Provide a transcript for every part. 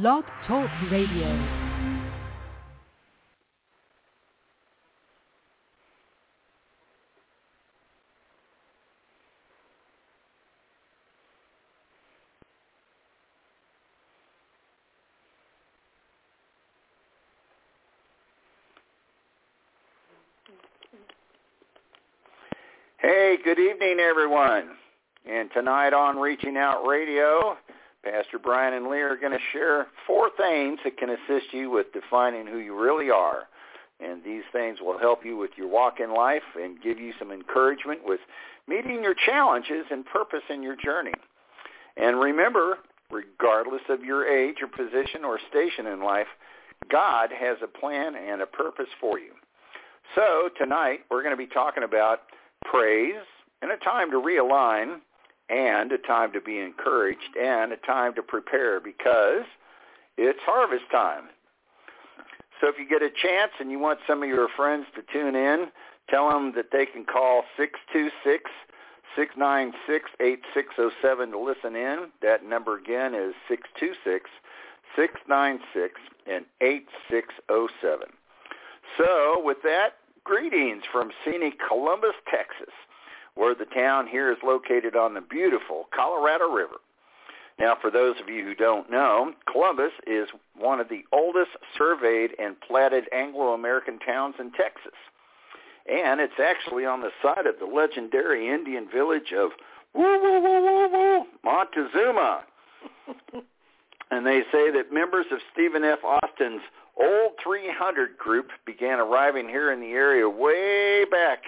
Blog Talk Radio. Hey, good evening, everyone. And tonight on Reaching Out Radio, Pastor Brian and Lee are going to share four things that can assist you with defining who you really are. And these things will help you with your walk in life and give you some encouragement with meeting your challenges and purpose in your journey. And remember, regardless of your age or position or station in life, God has a plan and a purpose for you. So tonight we're going to be talking about praise and a time to realign and a time to be encouraged and a time to prepare because it's harvest time. So if you get a chance and you want some of your friends to tune in, tell them that they can call 626 696 8607 to listen in. That number again is 626 696 and 8607. So with that, greetings from scenic Columbus, Texas, where the town here is located on the beautiful Colorado River. Now, for those of you who don't know, Columbus is one of the oldest surveyed and platted Anglo-American towns in Texas. And it's actually on the site of the legendary Indian village of woo woo woo woo woo Montezuma. and they say that members of Stephen F. Austin's Old 300 group began arriving here in the area way back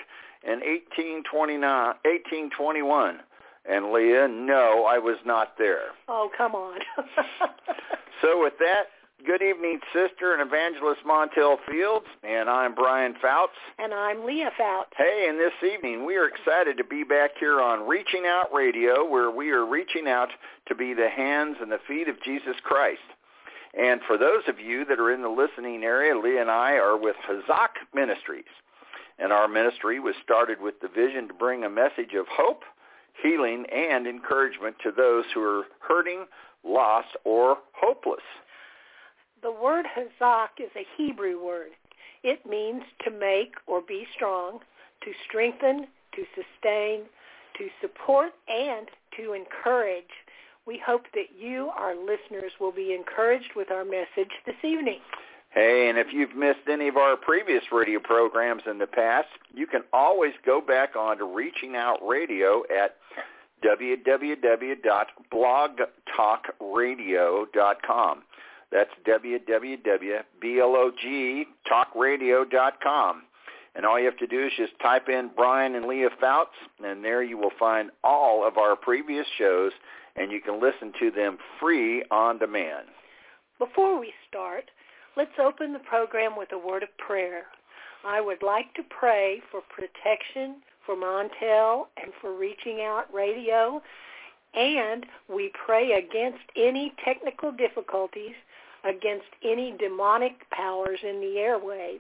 in 1829, 1821. And Leah, no, I was not there. Oh, come on. so with that, good evening, sister and evangelist Montel Fields, and I'm Brian Foutz. And I'm Leah Foutz. Hey, and this evening we are excited to be back here on Reaching Out Radio, where we are reaching out to be the hands and the feet of Jesus Christ. And for those of you that are in the listening area, Lee and I are with Hazak Ministries. And our ministry was started with the vision to bring a message of hope, healing, and encouragement to those who are hurting, lost, or hopeless. The word Hazak is a Hebrew word. It means to make or be strong, to strengthen, to sustain, to support, and to encourage. We hope that you, our listeners, will be encouraged with our message this evening. Hey, and if you've missed any of our previous radio programs in the past, you can always go back on to Reaching Out Radio at www.blogtalkradio.com. That's www.blogtalkradio.com. And all you have to do is just type in Brian and Leah Foutz, and there you will find all of our previous shows and you can listen to them free on demand. Before we start, let's open the program with a word of prayer. I would like to pray for protection for Montel and for Reaching Out Radio, and we pray against any technical difficulties, against any demonic powers in the airwaves.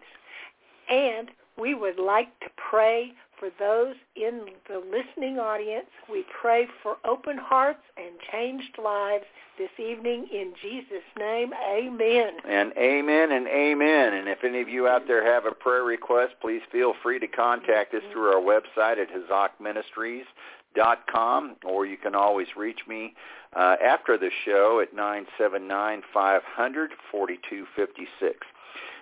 And we would like to pray for those in the listening audience. We pray for open hearts and changed lives this evening in Jesus' name. Amen. And amen and amen. And if any of you out there have a prayer request, please feel free to contact us through our website at hazakministries.com, or you can always reach me uh, after the show at 979 500 4256.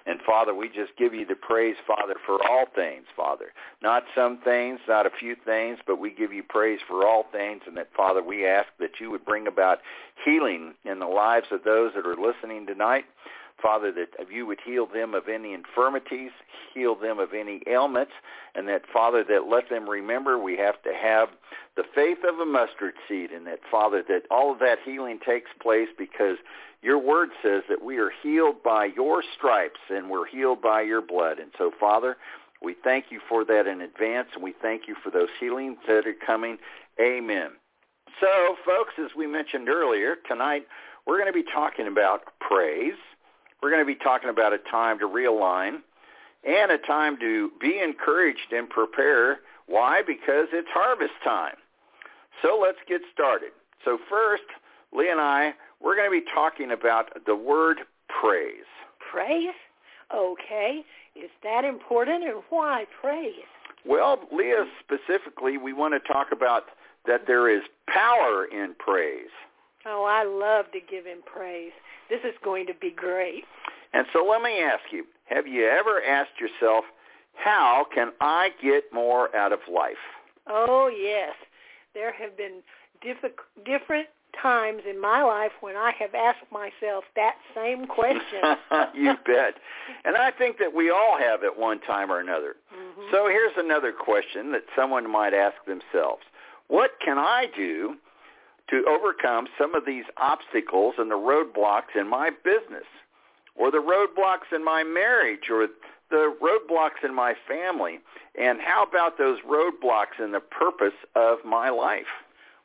And Father, we just give you the praise, Father, for all things, Father. Not some things, not a few things, but we give you praise for all things. And that, Father, we ask that you would bring about healing in the lives of those that are listening tonight. Father, that you would heal them of any infirmities, heal them of any ailments, and that, Father, that let them remember we have to have the faith of a mustard seed, and that, Father, that all of that healing takes place because your word says that we are healed by your stripes and we're healed by your blood. And so, Father, we thank you for that in advance, and we thank you for those healings that are coming. Amen. So, folks, as we mentioned earlier, tonight we're going to be talking about praise. We're going to be talking about a time to realign and a time to be encouraged and prepare. Why? Because it's harvest time. So let's get started. So first, Lee and I, we're going to be talking about the word praise. Praise? Okay. Is that important and why praise? Well, Leah, specifically, we want to talk about that there is power in praise. Oh, I love to give him praise. This is going to be great. And so let me ask you, have you ever asked yourself, how can I get more out of life? Oh, yes. There have been diff- different times in my life when I have asked myself that same question. you bet. And I think that we all have at one time or another. Mm-hmm. So here's another question that someone might ask themselves. What can I do to overcome some of these obstacles and the roadblocks in my business or the roadblocks in my marriage or the roadblocks in my family? And how about those roadblocks in the purpose of my life?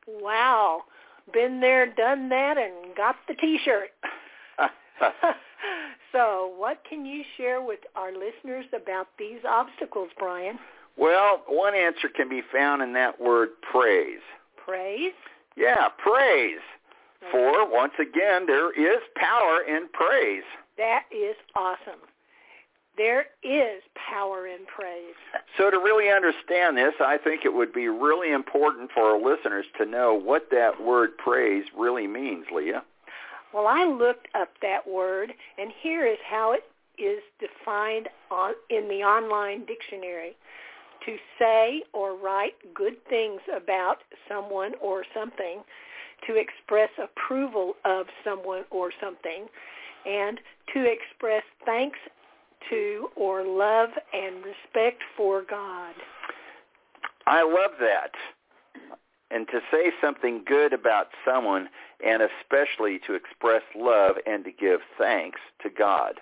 Wow. Been there, done that, and got the T-shirt. so what can you share with our listeners about these obstacles, Brian? Well, one answer can be found in that word praise. Praise? Yeah, praise. For, once again, there is power in praise. That is awesome. There is power in praise. So to really understand this, I think it would be really important for our listeners to know what that word praise really means, Leah. Well, I looked up that word, and here is how it is defined on, in the online dictionary. To say or write good things about someone or something, to express approval of someone or something, and to express thanks to or love and respect for God. I love that. And to say something good about someone and especially to express love and to give thanks to God.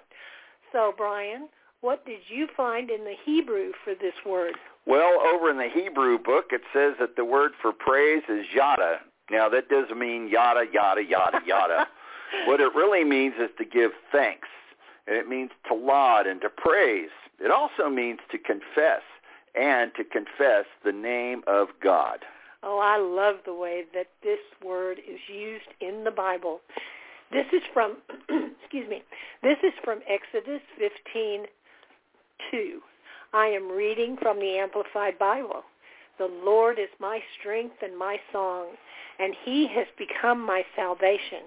So, Brian, what did you find in the Hebrew for this word? Well, over in the Hebrew book, it says that the word for praise is yada. Now, that doesn't mean yada, yada, yada, yada. what it really means is to give thanks and it means to laud and to praise. It also means to confess and to confess the name of God. Oh, I love the way that this word is used in the Bible. This is from, excuse me, this is from Exodus 15, 2. I am reading from the Amplified Bible. The Lord is my strength and my song, and he has become my salvation.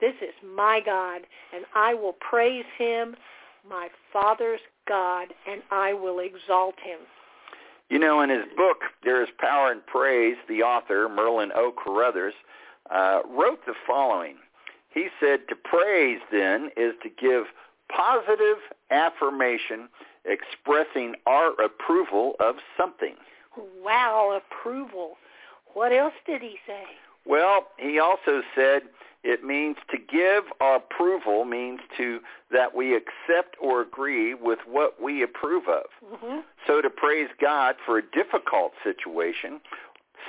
This is my God, and I will praise him, my Father's God, and I will exalt him. You know, in his book, There is Power in Praise, the author, Merlin O. Carothers, uh, wrote the following. He said, to praise, then, is to give positive affirmation expressing our approval of something. Wow, approval. What else did he say? Well, he also said it means to give our approval means to that we accept or agree with what we approve of. Mm-hmm. So to praise God for a difficult situation,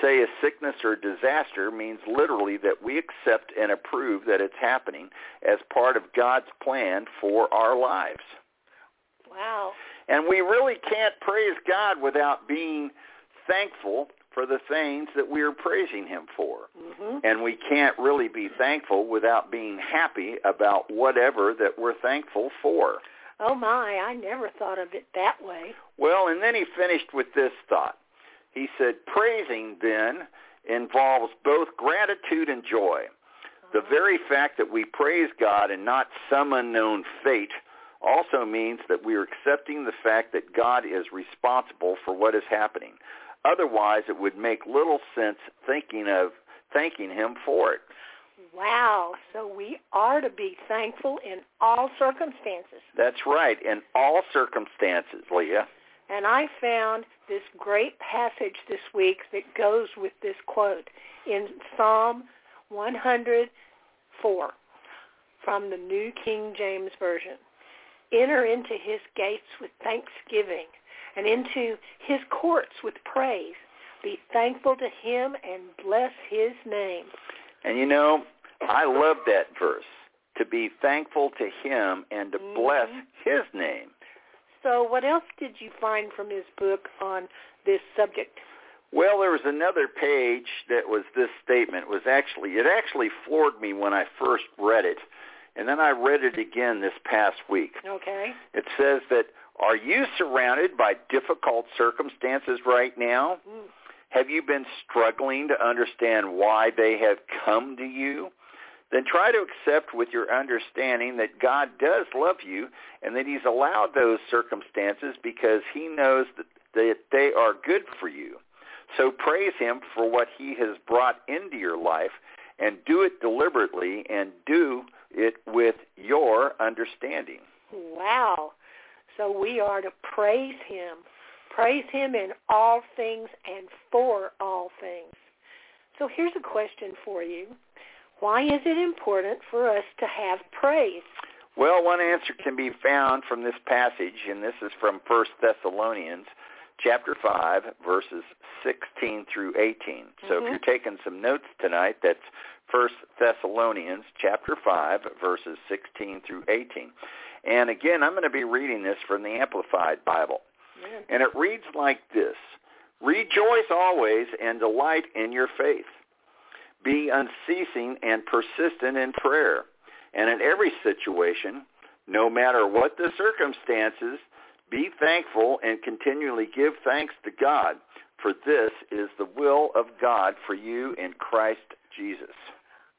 say a sickness or disaster, means literally that we accept and approve that it's happening as part of God's plan for our lives. Wow. And we really can't praise God without being thankful for the things that we are praising him for. Mm-hmm. And we can't really be thankful without being happy about whatever that we're thankful for. Oh my, I never thought of it that way. Well, and then he finished with this thought. He said, praising then involves both gratitude and joy. The very fact that we praise God and not some unknown fate also means that we are accepting the fact that God is responsible for what is happening. Otherwise, it would make little sense thinking of thanking him for it. Wow. So we are to be thankful in all circumstances. That's right, in all circumstances, Leah. And I found this great passage this week that goes with this quote in Psalm 104 from the New King James Version. Enter into his gates with thanksgiving and into his courts with praise. Be thankful to him and bless his name. And you know, I love that verse. To be thankful to him and to mm-hmm. bless his name. So what else did you find from his book on this subject? Well, there was another page that was this statement. It was actually it actually floored me when I first read it, and then I read it again this past week. Okay. It says that are you surrounded by difficult circumstances right now? Mm. Have you been struggling to understand why they have come to you? Then try to accept with your understanding that God does love you and that he's allowed those circumstances because he knows that, that they are good for you. So praise him for what he has brought into your life and do it deliberately and do it with your understanding. Wow. So we are to praise him. Praise him in all things and for all things. So here's a question for you. Why is it important for us to have praise? Well, one answer can be found from this passage, and this is from 1 Thessalonians chapter 5, verses 16 through 18. So Mhm. if you're taking some notes tonight, that's 1 Thessalonians chapter 5, verses 16 through 18. And again, I'm going to be reading this from the Amplified Bible. Man. And it reads like this. Rejoice always and delight in your faith. Be unceasing and persistent in prayer. And in every situation, no matter what the circumstances, be thankful and continually give thanks to God, for this is the will of God for you in Christ Jesus.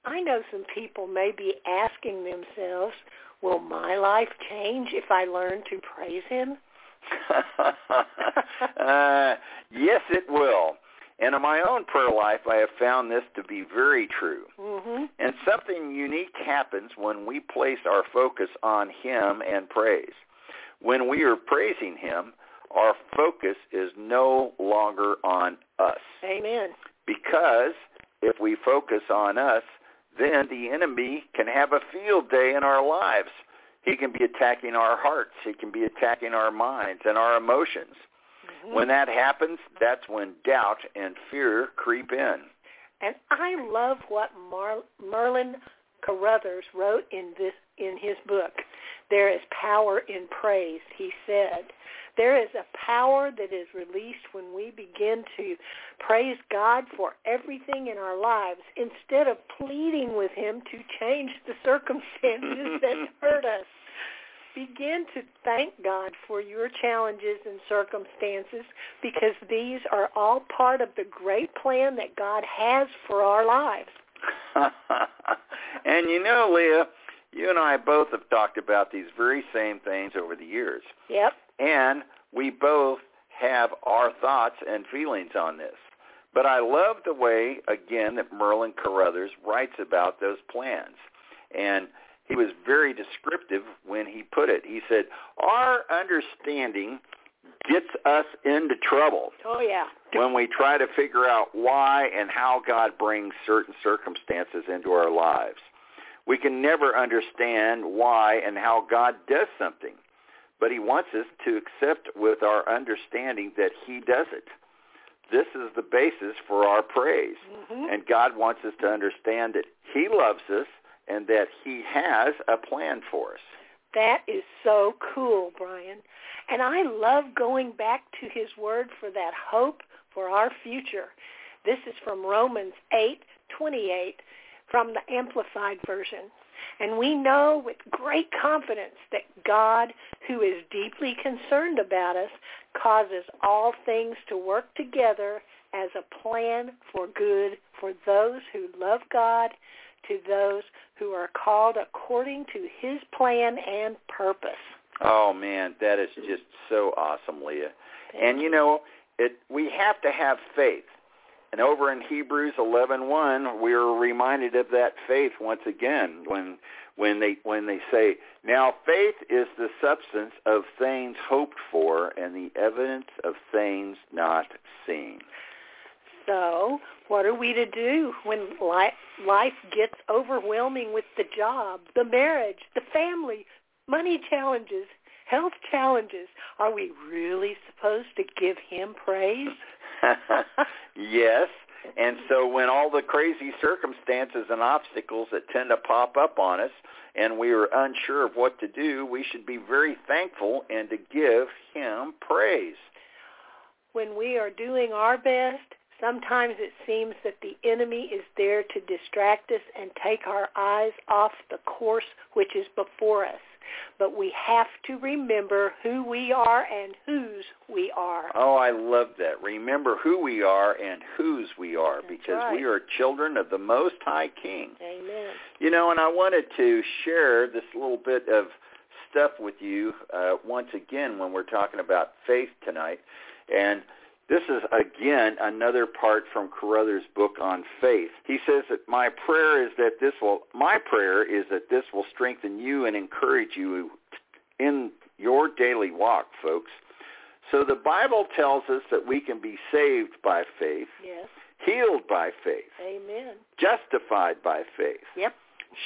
I know some people may be asking themselves, will my life change if I learn to praise him? uh, yes, it will. And in my own prayer life, I have found this to be very true. Mm-hmm. And something unique happens when we place our focus on Him and praise. When we are praising Him, our focus is no longer on us. Amen. Because if we focus on us, then the enemy can have a field day in our lives. He can be attacking our hearts. He can be attacking our minds and our emotions. Mhm. When that happens, that's when doubt and fear creep in. And I love what Mar- Merlin Carothers wrote in this in his book. There is power in praise, he said. There is a power that is released when we begin to praise God for everything in our lives instead of pleading with him to change the circumstances that hurt us. Begin to thank God for your challenges and circumstances because these are all part of the great plan that God has for our lives. and you know, Leah, you and I both have talked about these very same things over the years. Yep. And we both have our thoughts and feelings on this. But I love the way, again, that Merlin Carothers writes about those plans. And he was very descriptive when he put it. He said, our understanding gets us into trouble Oh yeah. when we try to figure out why and how God brings certain circumstances into our lives. We can never understand why and how God does something, but he wants us to accept with our understanding that he does it. This is the basis for our praise. Mhm. And God wants us to understand that he loves us and that he has a plan for us. That is so cool, Brian. And I love going back to his word for that hope for our future. This is from Romans 8:28 from the amplified version. And we know with great confidence that God, who is deeply concerned about us, causes all things to work together as a plan for good for those who love God, to those who are called according to his plan and purpose. Oh man, that is just so awesome, Leah. And you know, it we have to have faith. And over in Hebrews 11:1, we are reminded of that faith once again when when they when they say, "Now faith is the substance of things hoped for and the evidence of things not seen." So, what are we to do when life, life gets overwhelming with the job, the marriage, the family, money challenges, health challenges? Are we really supposed to give him praise? yes. And so when all the crazy circumstances and obstacles that tend to pop up on us and we are unsure of what to do, we should be very thankful and to give him praise. When we are doing our best, Sometimes it seems that the enemy is there to distract us and take our eyes off the course which is before us. But we have to remember who we are and whose we are. Oh, I love that. Remember who we are and whose we are That's because right. we are children of the Most High King. Amen. You know, and I wanted to share this little bit of stuff with you uh, once again when we're talking about faith tonight. And this is again another part from Carothers' book on faith. He says that my prayer is that this will my prayer is that this will strengthen you and encourage you in your daily walk, folks. So the Bible tells us that we can be saved by faith, Yes. healed by faith, Amen. justified by faith, Yep.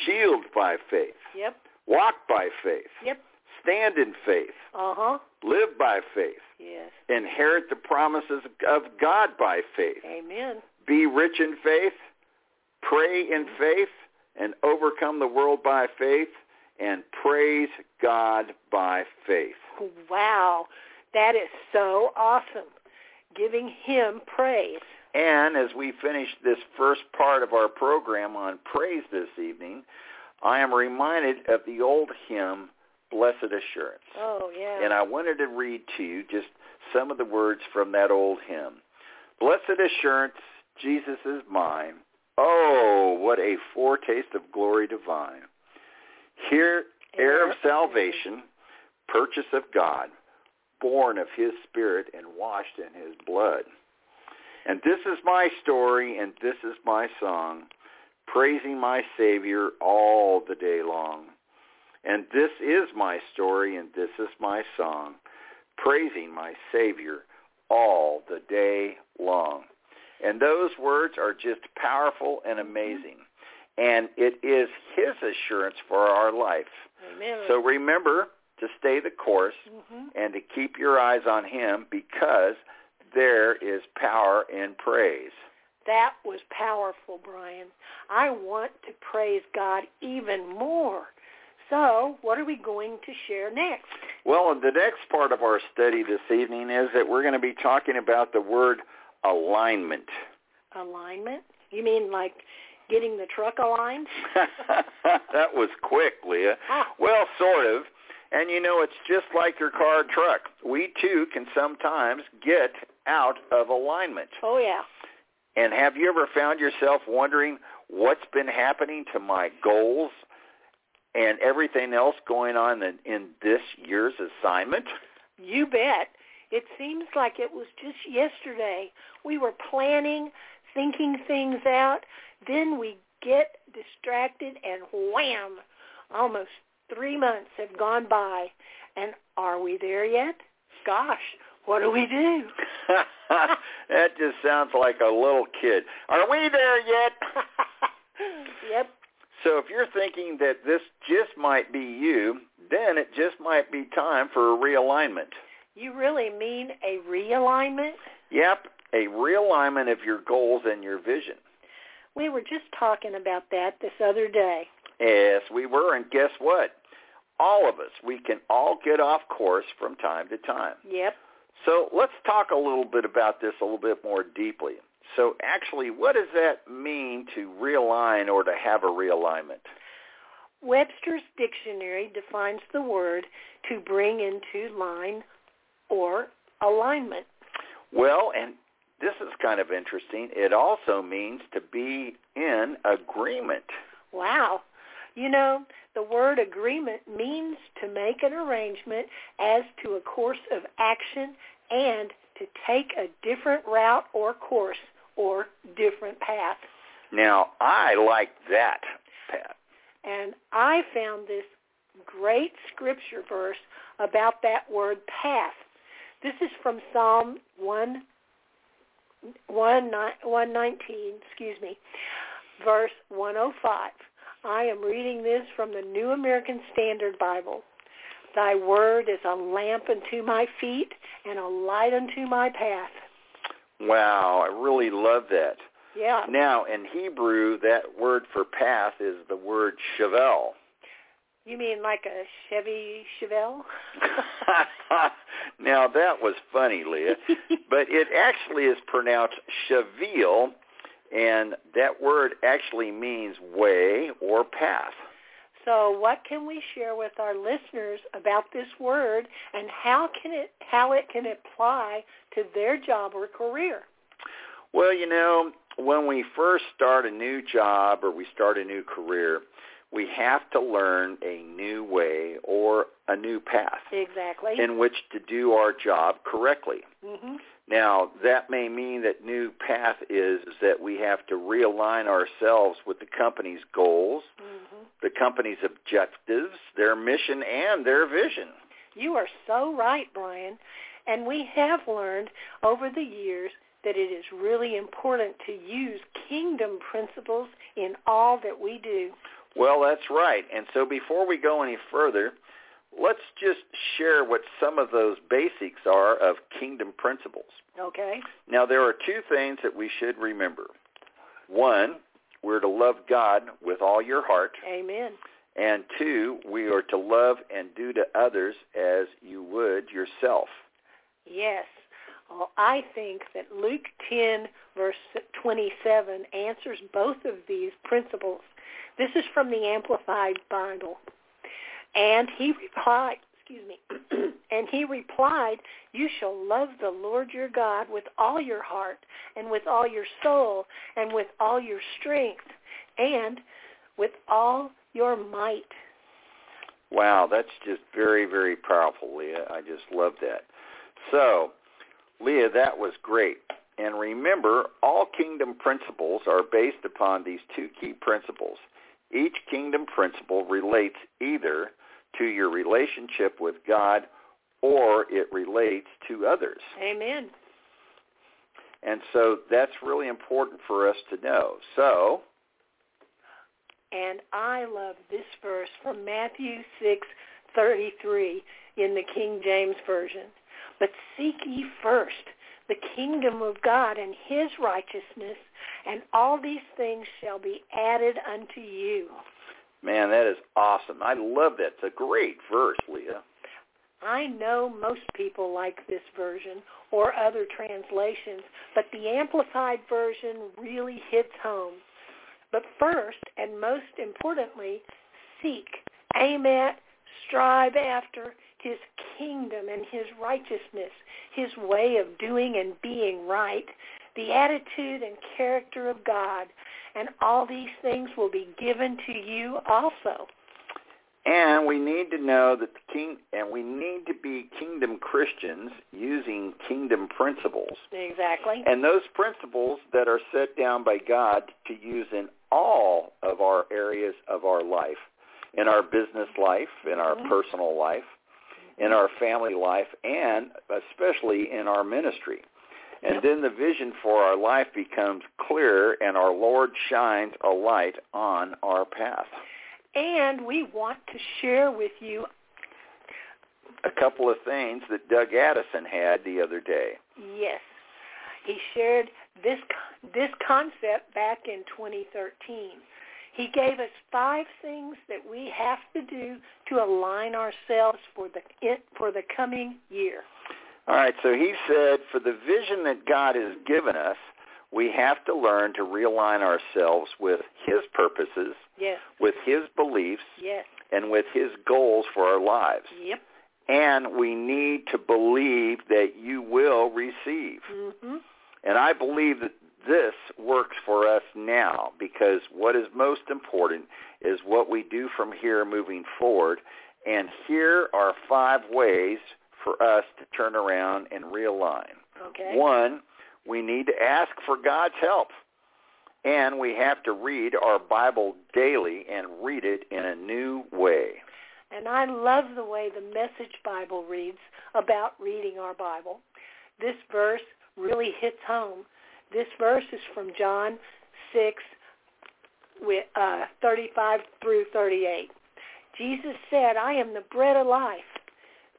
shielded by faith, Yep. walk by faith, Yep. stand in faith, Uh-huh. Live by faith, Yes. inherit the promises of God by faith, Amen. be rich in faith, pray in faith, and overcome the world by faith, and praise God by faith. Wow. That is so awesome. Giving him praise. And as we finish this first part of our program on praise this evening, I am reminded of the old hymn, Blessed Assurance. Oh, yeah. And I wanted to read to you just some of the words from that old hymn. Blessed assurance, Jesus is mine. Oh, what a foretaste of glory divine. Here, heir of salvation, purchase of God, born of his spirit and washed in his blood. And this is my story and this is my song, praising my Savior all the day long. And this is my story and this is my song, praising my Savior all the day long. And those words are just powerful and amazing. And it is his assurance for our life. Amen. So remember to stay the course hmm and to keep your eyes on him because there is power in praise. That was powerful, Brian. I want to praise God even more. So, what are we going to share next? Well, the next part of our study this evening is that we're going to be talking about the word alignment. Alignment? You mean like getting the truck aligned? that was quick, Leah. Well, sort of. And you know, it's just like your car or truck. We too can sometimes get out of alignment. Oh, yeah. And have you ever found yourself wondering what's been happening to my goals and everything else going on in, in this year's assignment? You bet. It seems like it was just yesterday. We were planning, thinking things out. Then we get distracted and wham, almost three months have gone by. And are we there yet? Gosh, what do we do? that just sounds like a little kid. Are we there yet? yep. So if you're thinking that this just might be you, then it just might be time for a realignment. You really mean a realignment? Yep, a realignment of your goals and your vision. We were just talking about that this other day. Yes, we were, and guess what? All of us, we can all get off course from time to time. Yep. So let's talk a little bit about this a little bit more deeply. So actually, what does that mean to realign or to have a realignment? Webster's dictionary defines the word to bring into line or alignment. Well, and this is kind of interesting. It also means to be in agreement. Wow. You know, the word agreement means to make an arrangement as to a course of action and to take a different route or course or different path. Now, I like that, Pat. And I found this great scripture verse about that word path. This is from Psalm 1, 1, 119, excuse me, verse 105. I am reading this from the New American Standard Bible. Thy word is a lamp unto my feet and a light unto my path. Wow, I really love that. Yeah. Now, in Hebrew, that word for path is the word chevel. You mean like a Chevy Chevelle? now that was funny, Leah, but it actually is pronounced Cheville, and that word actually means way or path. So what can we share with our listeners about this word and how can it how it can apply to their job or career? Well, you know, when we first start a new job or we start a new career, we have to learn a new way or a new path exactly in which to do our job correctly. Mm-hmm. Now, that may mean that new path is that we have to realign ourselves with the company's goals, mm-hmm. the company's objectives, their mission, and their vision. You are so right, Brian. And we have learned over the years that it is really important to use kingdom principles in all that we do. Well, that's right. And so before we go any further, let's just share what some of those basics are of kingdom principles. Okay. Now, there are two things that we should remember. One, we're to love God with all your heart. Amen. And two, we are to love and do to others as you would yourself. Yes. Well, I think that Luke 10, verse 27, answers both of these principles. This is from the Amplified Bible. And he replied, excuse me, and he replied, you shall love the Lord your God with all your heart and with all your soul and with all your strength and with all your might. Wow, that's just very, very powerful, Leah. I just love that. So, Leah, that was great. And remember, all kingdom principles are based upon these two key principles. Each kingdom principle relates either to your relationship with God or it relates to others. Amen. And so that's really important for us to know. So, and I love this verse from Matthew 6:33 in the King James version. But seek ye first the kingdom of God and his righteousness, and all these things shall be added unto you. Man, that is awesome. I love that. It's a great verse, Leah. I know most people like this version or other translations, but the Amplified version really hits home. But first, and most importantly, seek, aim at, strive after his kingdom and his righteousness, his way of doing and being right, the attitude and character of God, and all these things will be given to you also. And we need to know that the king and we need to be kingdom Christians using kingdom principles. Exactly. And those principles that are set down by God to use in all of our areas of our life, in our business life, in our mm-hmm. personal life, in our family life, and especially in our ministry. And then the vision for our life becomes clear and our Lord shines a light on our path. And we want to share with you a couple of things that Doug Addison had the other day. Yes. He shared this this concept back in 2013. He gave us five things that we have to do to align ourselves for the for the coming year. All right, so he said for the vision that God has given us, we have to learn to realign ourselves with his purposes, yes. with his beliefs, yes. and with his goals for our lives. Yep. And we need to believe that you will receive. Mm-hmm. And I believe that this works for us now because what is most important is what we do from here moving forward. And here are five ways for us to turn around and realign. Okay. One, we need to ask for God's help. And we have to read our Bible daily and read it in a new way. And I love the way the Message Bible reads about reading our Bible. This verse really hits home. This verse is from John 6, with, uh, 35 through 38. Jesus said, I am the bread of life.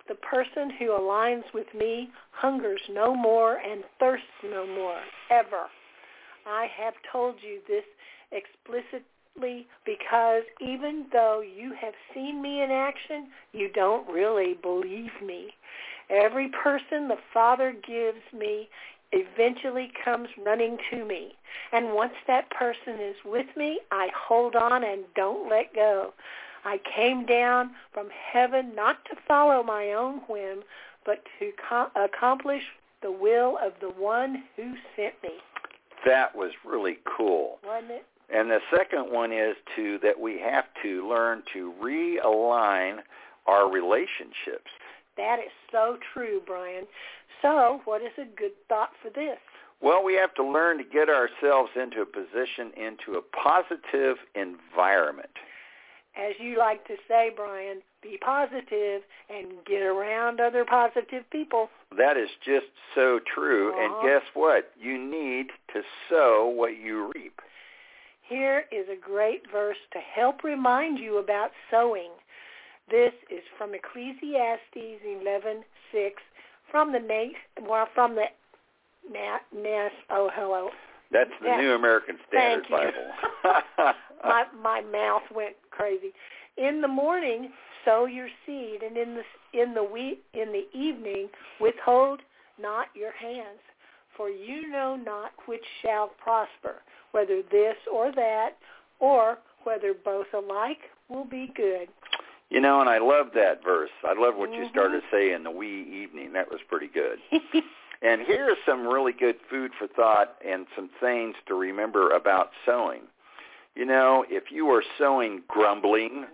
The person who aligns with me hungers no more and thirsts no more, ever. I have told you this explicitly because even though you have seen me in action, you don't really believe me. Every person the Father gives me eventually comes running to me. And once that person is with me, I hold on and don't let go. I came down from heaven not to follow my own whim, but to co- accomplish the will of the one who sent me. That was really cool. Wasn't it? And the second one is to that we have to learn to realign our relationships. That is so true, Brian. So, what is a good thought for this? Well, we have to learn to get ourselves into a position, into a positive environment. As you like to say, Brian, be positive and get around other positive people. That is just so true. Uh-huh. And guess what? You need to sow what you reap. Here is a great verse to help remind you about sowing. This is from Ecclesiastes 11:6 from the Na- well from the Na- Nas oh hello That's the. New American Standard. Bible. my my mouth went crazy. In the morning, sow your seed, and in the in the we, in the evening, withhold not your hands, for you know not which shall prosper, whether this or that, or whether both alike will be good. you know, and I love that verse. I love what you Mhm. started to say in the wee evening. That was pretty good. And here's some really good food for thought and some things to remember about sowing. You know, if you are sowing grumbling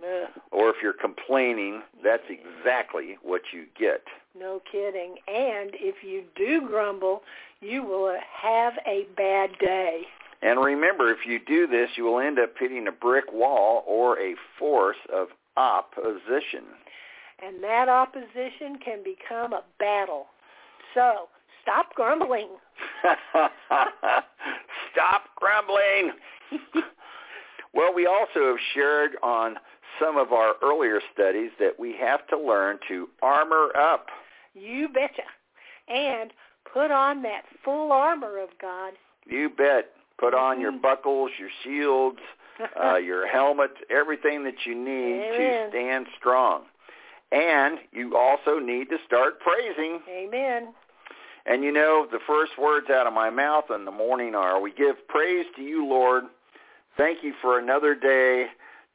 or if you're complaining, that's exactly what you get. no kidding. And if you do grumble, you will have a bad day. And remember, if you do this, you will end up hitting a brick wall or a force of opposition. and that opposition can become a battle. So stop grumbling. Stop grumbling. well, we also have shared on some of our earlier studies that we have to learn to armor up. You betcha. And put on that full armor of God. You bet. Put on your Mhm. buckles, your shields, uh, your helmet, everything that you need Amen. to stand strong. And you also need to start praising. Amen. And you know, the first words out of my mouth in the morning are, we give praise to you, Lord. Thank you for another day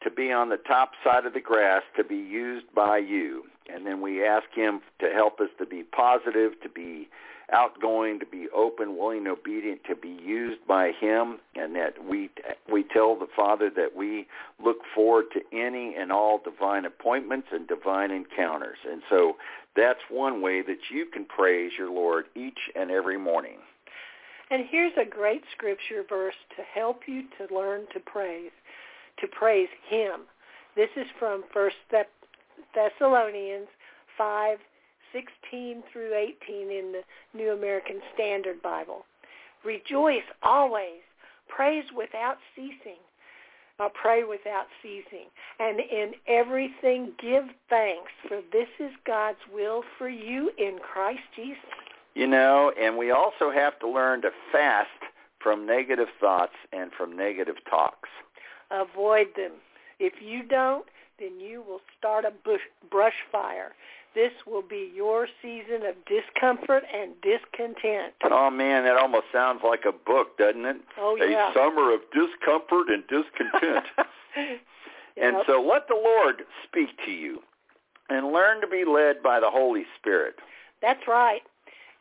to be on the top side of the grass, to be used by you. And then we ask him to help us to be positive, to be outgoing, to be open, willing, obedient, to be used by him, and that we we tell the Father that we look forward to any and all divine appointments and divine encounters. And so that's one way that you can praise your Lord each and every morning. And here's a great scripture verse to help you to learn to praise, to praise him. This is from First Thessalonians 5, 16 through 18 in the New American Standard Bible. Rejoice always. Praise without ceasing. Uh, pray without ceasing. And in everything give thanks, for this is God's will for you in Christ Jesus. You know, and we also have to learn to fast from negative thoughts and from negative talks. Avoid them. If you don't, then you will start a bush, brush fire. This will be your season of discomfort and discontent. Oh man, that almost sounds like a book, doesn't it? Oh yeah. a summer of discomfort and discontent. And so let the Lord speak to you and learn to be led by the Holy Spirit. That's right.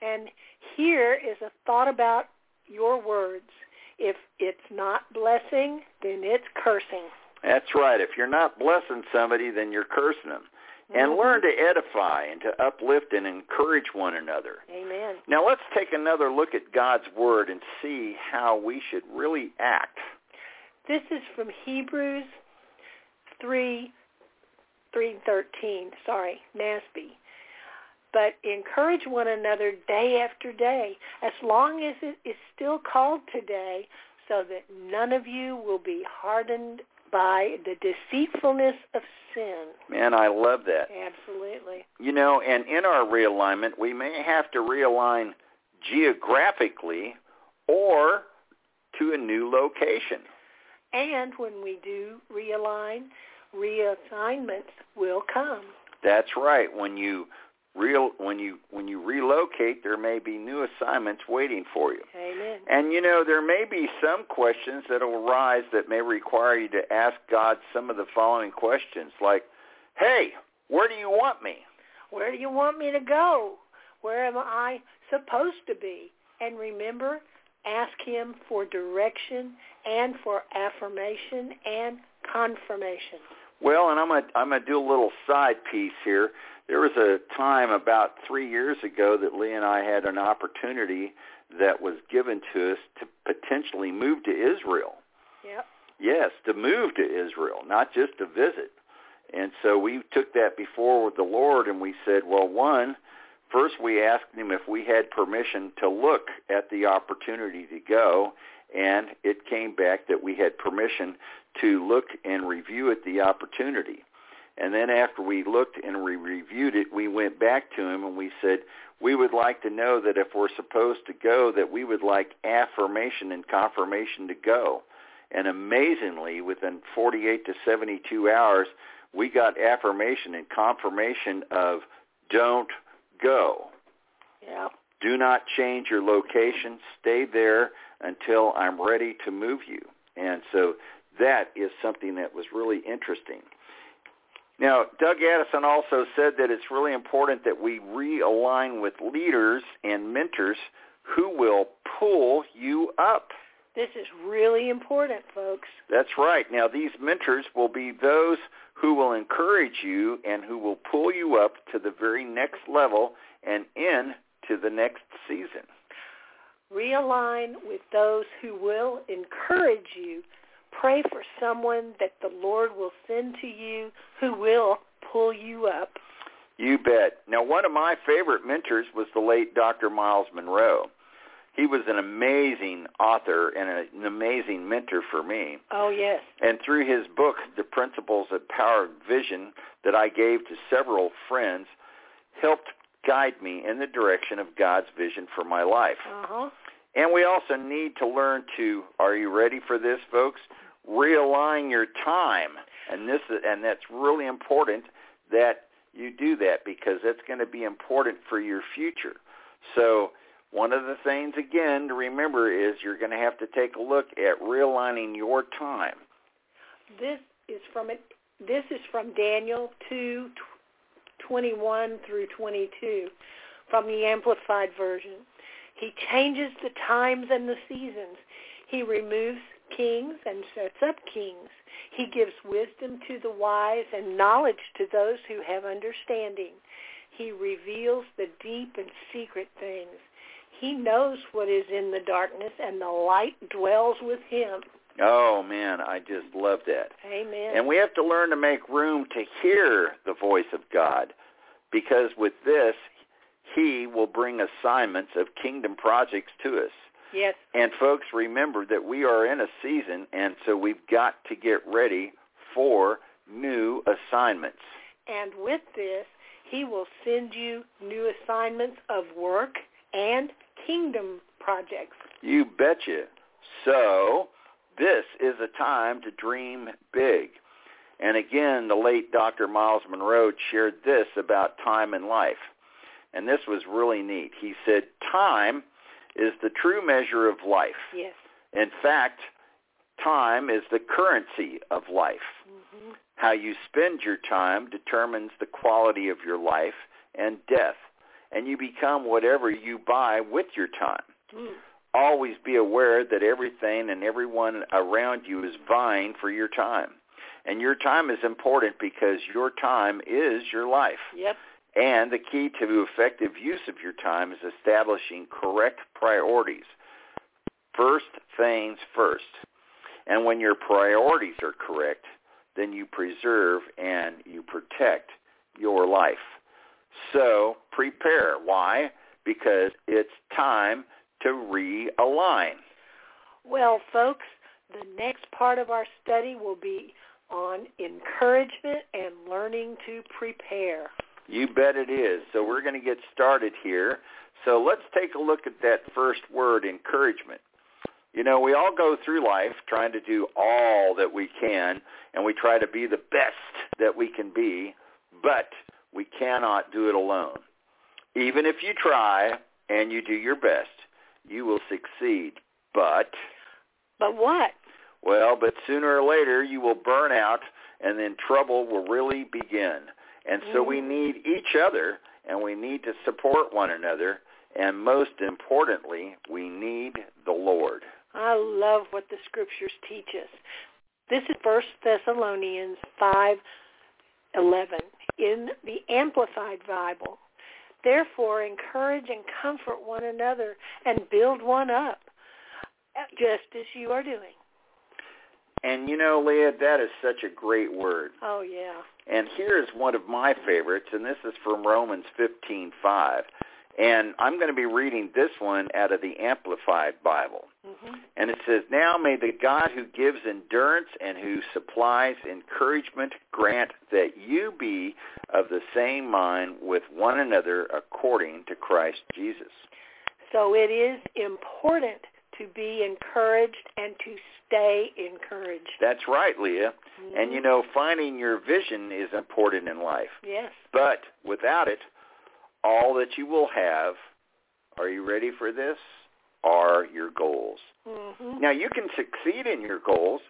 And here is a thought about your words. If it's not blessing, then it's cursing. That's right. If you're not blessing somebody, then you're cursing them. And Mhm. learn to edify and to uplift and encourage one another. Amen. Now let's take another look at God's Word and see how we should really act. This is from Hebrews 3, 3 13, sorry, NASB. But encourage one another day after day, as long as it is still called today, so that none of you will be hardened by the deceitfulness of sin. Man, I love that. Absolutely. You know, and in our realignment, we may have to realign geographically or to a new location. And when we do realign, reassignments will come. That's right. When you real when you when you relocate there may be new assignments waiting for you. Amen. And you know there may be some questions that will arise that may require you to ask god some of the following questions like hey where do you want me? Where do you want me to go? Where am i supposed to be? And remember ask him for direction and for affirmation and confirmation. Well and i'm going to i'm going to do a little side piece here there was a time about three years ago that Lee and I had an opportunity that was given to us to potentially move to Israel. Yep. Yes, to move to Israel, not just to visit. And so we took that before with the Lord and we said, well, one, first we asked him if we had permission to look at the opportunity to go, and it came back that we had permission to look and review at the opportunity. And then after we looked and we reviewed it, we went back to him and we said, we would like to know that if we're supposed to go, that we would like affirmation and confirmation to go. And amazingly, within 48 to 72 hours, we got affirmation and confirmation of don't go. Yeah. Do not change your location. Stay there until I'm ready to move you. And so that is something that was really interesting. Now, Doug Addison also said that it's really important that we realign with leaders and mentors who will pull you up. This is really important, folks. That's right. Now, these mentors will be those who will encourage you and who will pull you up to the very next level and in to the next season. Realign with those who will encourage you Pray for someone that the Lord will send to you who will pull you up. You bet. Now, one of my favorite mentors was the late Dr. Myles Munroe. He was an amazing author and an amazing mentor for me. Oh, yes. And through his book, The Principles of Power Vision, that I gave to several friends, helped guide me in the direction of God's vision for my life. Uh-huh. And we also need to learn to, are you ready for this, folks? Realign your time. And this and that's really important that you do that because that's going to be important for your future. So one of the things again to remember is you're going to have to take a look at realigning your time. This is from it. This is from Daniel 2, 21 through 22 from the Amplified Version. He changes the times and the seasons. He removes kings and sets up kings. He gives wisdom to the wise and knowledge to those who have understanding. He reveals the deep and secret things. He knows what is in the darkness, and the light dwells with him. Oh, man, I just love that. Amen. And we have to learn to make room to hear the voice of God because with this, he will bring assignments of kingdom projects to us. Yes. And folks, remember that we are in a season, and so we've got to get ready for new assignments. And with this, he will send you new assignments of work and kingdom projects. You betcha. So this is a time to dream big. And again, the late Dr. Myles Munroe shared this about time in life and this was really neat. He said, time is the true measure of life. Yes. In fact, time is the currency of life. Mm-hmm. How you spend your time determines the quality of your life and death, and you become whatever you buy with your time. Mm. Always be aware that everything and everyone around you is vying for your time. And your time is important because your time is your life. Yep. And the key to effective use of your time is establishing correct priorities. First things first. And when your priorities are correct, then you preserve and you protect your life. So prepare. Why? Because it's time to realign. Well, folks, the next part of our study will be on encouragement and learning to prepare. You bet it is. So we're going to get started here. So let's take a look at that first word, encouragement. You know, we all go through life trying to do all that we can, and we try to be the best that we can be, but we cannot do it alone. Even if you try and you do your best, you will succeed. But But what? well, but sooner or later you will burn out and then trouble will really begin. And so we Mm. need each other and we need to support one another and most importantly, we need the Lord. I love what the scriptures teach us. This is First Thessalonians five eleven in the Amplified Bible. Therefore, encourage and comfort one another and build one up, just as you are doing. And you know, Leah, that is such a great word. Oh yeah. And here's one of my favorites, and this is from Romans 15:5. And I'm going to be reading this one out of the Amplified Bible. hmm And it says, Now may the God who gives endurance and who supplies encouragement grant that you be of the same mind with one another according to Christ Jesus. So it is important to be encouraged and to stay encouraged. That's right, Leah. And Mhm. you know, finding your vision is important in life. Yes. But without it, all that you will have, are you ready for this? Are your goals. hmm Now you can succeed in your goals,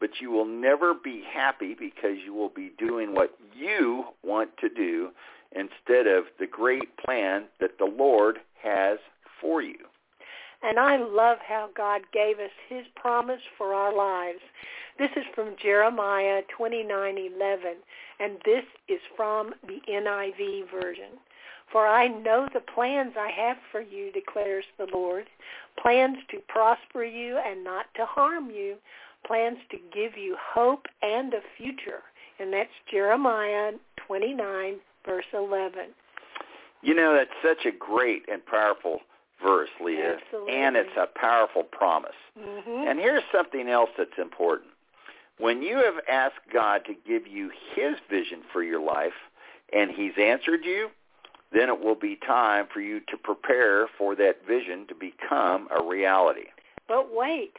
but you will never be happy because you will be doing what you want to do instead of the great plan that the Lord has for you. And I love how God gave us his promise for our lives. This is from Jeremiah 29:11 and this is from the NIV version. For I know the plans I have for you, declares the Lord, plans to prosper you and not to harm you, plans to give you hope and a future. And that's Jeremiah 29 verse 11. You know, that's such a great and powerful verse, Leah. Absolutely. And it's a powerful promise. Mhm. And here's something else that's important. When you have asked God to give you his vision for your life and he's answered you, then it will be time for you to prepare for that vision to become a reality. But wait,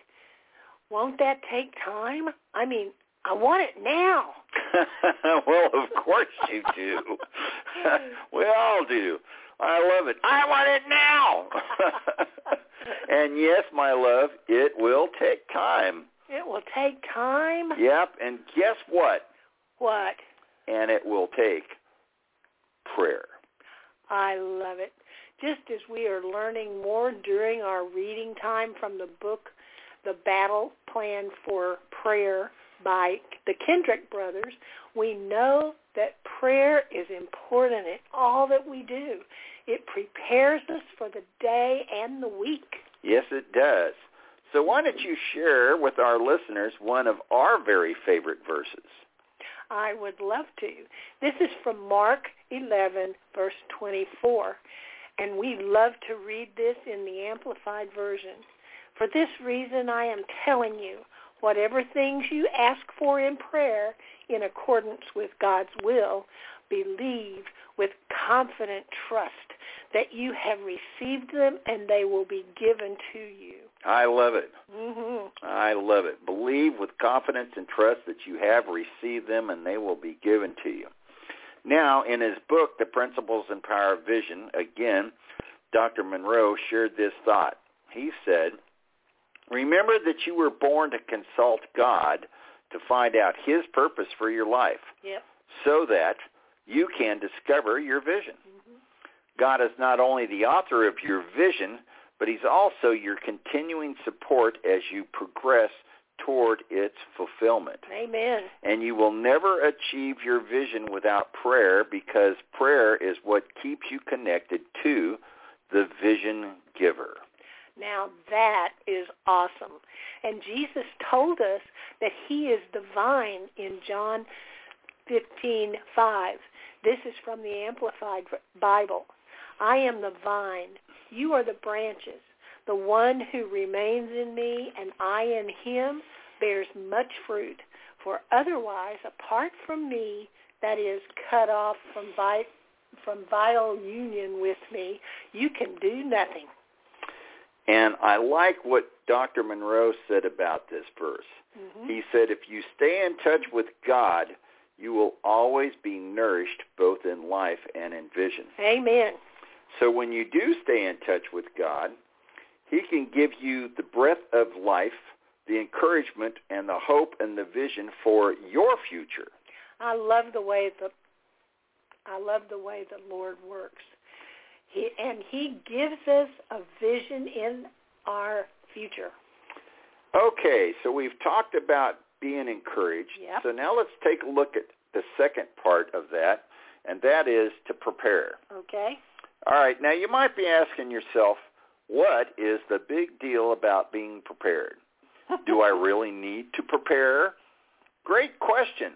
won't that take time? I mean, I want it now. well, of course you do. we all do. I love it. I want it now. and yes, my love, it will take time. It will take time. Yep, and guess what? What? And it will take prayer. I love it. Just as we are learning more during our reading time from the book, The Battle Plan for Prayer by the Kendrick brothers, we know that prayer is important in all that we do. It prepares us for the day and the week. Yes, it does. So why don't you share with our listeners one of our very favorite verses? I would love to. This is from Mark 11, verse 24. And we love to read this in the Amplified Version. For this reason I am telling you, whatever things you ask for in prayer in accordance with God's will, believe with confident trust that you have received them and they will be given to you. I love it. hmm I love it. Believe with confidence and trust that you have received them and they will be given to you. Now, in his book, The Principles and Power of Vision, again, Dr. Munroe shared this thought. He said, Remember that you were born to consult God to find out his purpose for your life Yep. so that you can discover your vision. God is not only the author of your vision, but he's also your continuing support as you progress toward its fulfillment. Amen. And you will never achieve your vision without prayer because prayer is what keeps you connected to the vision giver. Now that is awesome. And Jesus told us that he is the vine in John 15:5. This is from the Amplified Bible. I am the vine, you are the branches. The one who remains in me and I in him bears much fruit, for otherwise apart from me, that is cut off from vi- from vital union with me, you can do nothing. And I like what Dr. Munroe said about this verse. Mm-hmm. He said, if you stay in touch with God, you will always be nourished both in life and in vision. Amen. So when you do stay in touch with God, he can give you the breath of life, the encouragement and the hope and the vision for your future. I love the way the I love the way the Lord works. He and he gives us a vision in our future. Okay, so we've talked about being encouraged. Yep. So now let's take a look at the second part of that, and that is to prepare. Okay? All right, now you might be asking yourself, what is the big deal about being prepared? Do I really need to prepare? Great question.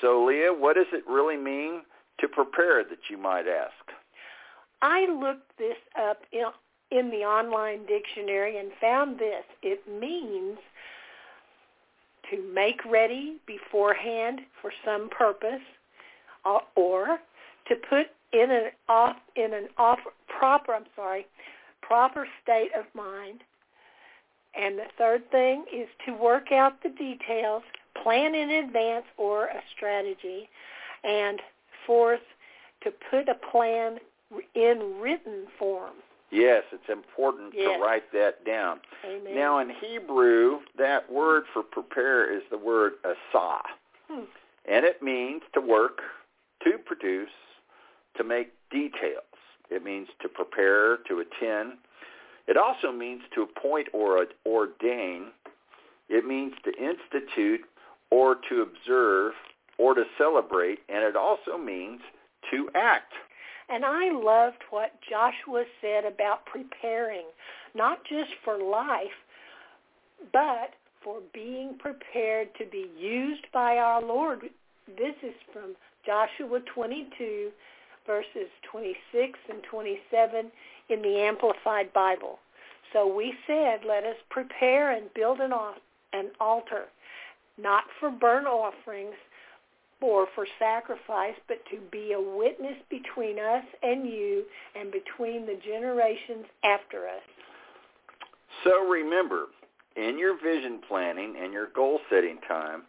So, Leah, what does it really mean to prepare that you might ask? I looked this up in, in the online dictionary and found this. It means to make ready beforehand for some purpose uh, or to put in an off in an off proper I'm sorry proper state of mind. And the third thing is to work out the details plan in advance or a strategy. And fourth to put a plan in written form Yes, it's important Yes. to write that down. amen Now, in Hebrew, that word for prepare is the word asah, Hmm. and it means to work, to produce, to make details. It means to prepare, to attend. It also means to appoint or ordain. It means to institute or to observe or to celebrate, and it also means to act. And I loved what Joshua said about preparing, not just for life, but for being prepared to be used by our Lord. This is from Joshua 22, verses 26 and 27 in the Amplified Bible. So we said, let us prepare and build an, altar, not for burnt offerings, or for sacrifice, but to be a witness between us and you and between the generations after us. So remember, in your vision planning and your goal setting time,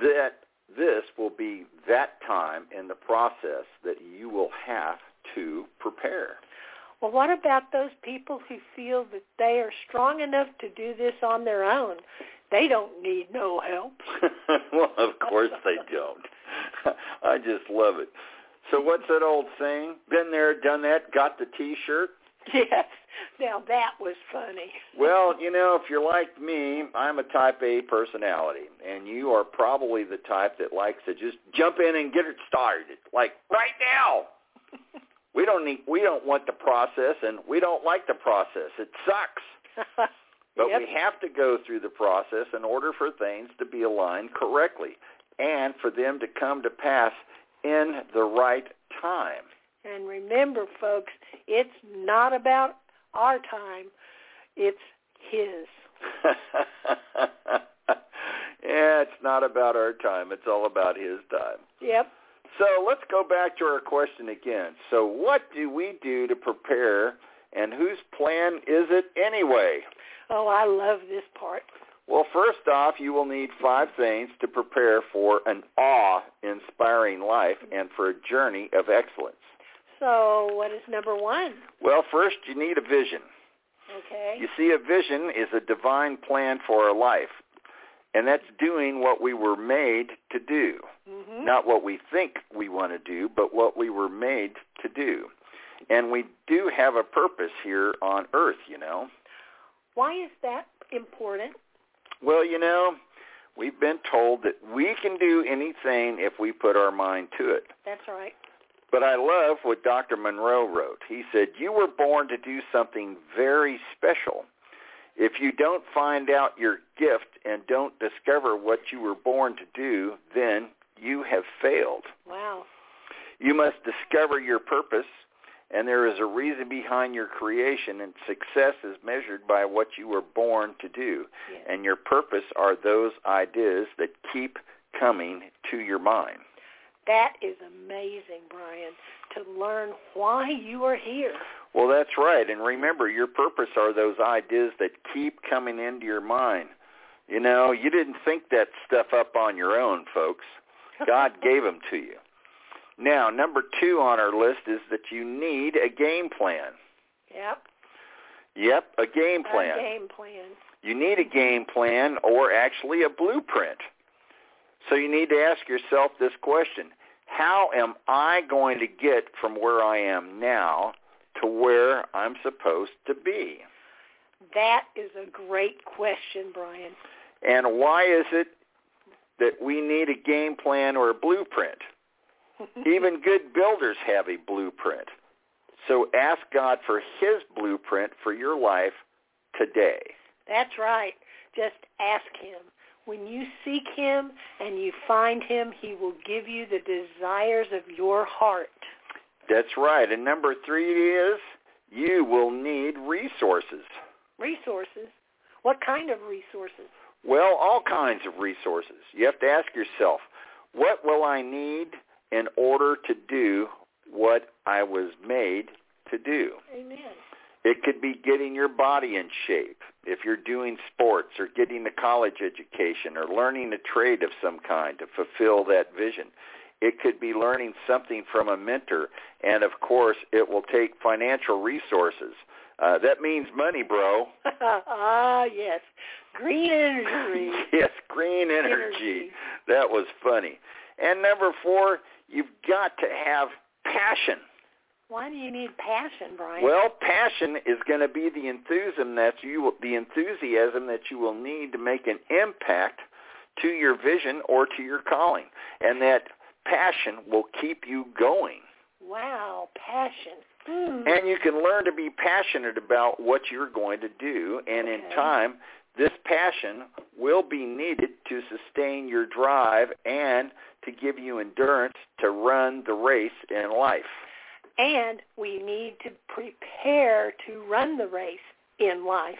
that this will be that time in the process that you will have to prepare. Well, what about those people who feel that they are strong enough to do this on their own? They don't need no help. well, of course they don't. I just love it. So what's that old saying? Been there, done that, got the T-shirt? Yes. Now that was funny. Well, you know, if you're like me, I'm a type A personality, and you are probably the type that likes to just jump in and get it started, like right now. we don't need, we don't want the process, and we don't like the process. It sucks. But Yep. we have to go through the process in order for things to be aligned correctly and for them to come to pass in the right time. And remember, folks, it's not about our time. It's his. yeah, it's not about our time. It's all about his time. Yep. So let's go back to our question again. So what do we do to prepare and whose plan is it anyway? Oh, I love this part. Well, first off, you will need five things to prepare for an awe-inspiring life and for a journey of excellence. So what is number one? Well, first, you need a vision. Okay. You see, a vision is a divine plan for our life, and that's doing what we were made to do. hmm Not what we think we want to do, but what we were made to do. And we do have a purpose here on earth, you know. Why is that important? Well, you know, we've been told that we can do anything if we put our mind to it. That's right. But I love what Dr. Munroe wrote. He said, you were born to do something very special. If you don't find out your gift and don't discover what you were born to do, then you have failed. Wow. You must discover your purpose, and there is a reason behind your creation, and success is measured by what you were born to do. Yes. And your purpose are those ideas that keep coming to your mind. That is amazing, Brian, to learn why you are here. Well, that's right. And remember, your purpose are those ideas that keep coming into your mind. You know, you didn't think that stuff up on your own, folks. God gave them to you. Now, number two on our list is that you need a game plan. Yep. Yep, a game plan. A game plan. You need a game plan or actually a blueprint. So you need to ask yourself this question. How am I going to get from where I am now to where I'm supposed to be? That is a great question, Brian. And why is it that we need a game plan or a blueprint? Even good builders have a blueprint. So ask God for his blueprint for your life today. That's right. Just ask him. When you seek him and you find him, he will give you the desires of your heart. That's right. And number three is you will need resources. Resources? What kind of resources? Well, all kinds of resources. You have to ask yourself, what will I need in order to do what I was made to do? Amen. It could be getting your body in shape if you're doing sports or getting a college education or learning a trade of some kind to fulfill that vision. It could be learning something from a mentor. And of course, it will take financial resources. Uh, that means money, bro. ah, yes. Green energy. yes, green energy. energy. That was funny. And number four, you've got to have passion. Why do you need passion, Brian? Well, passion is going to be the enthusiasm that you will, the enthusiasm that you will need to make an impact to your vision or to your calling, and that passion will keep you going. Wow, passion. Hmm. And you can learn to be passionate about what you're going to do, and okay. in time, this passion will be needed to sustain your drive and to give you endurance to run the race in life and we need to prepare to run the race in life.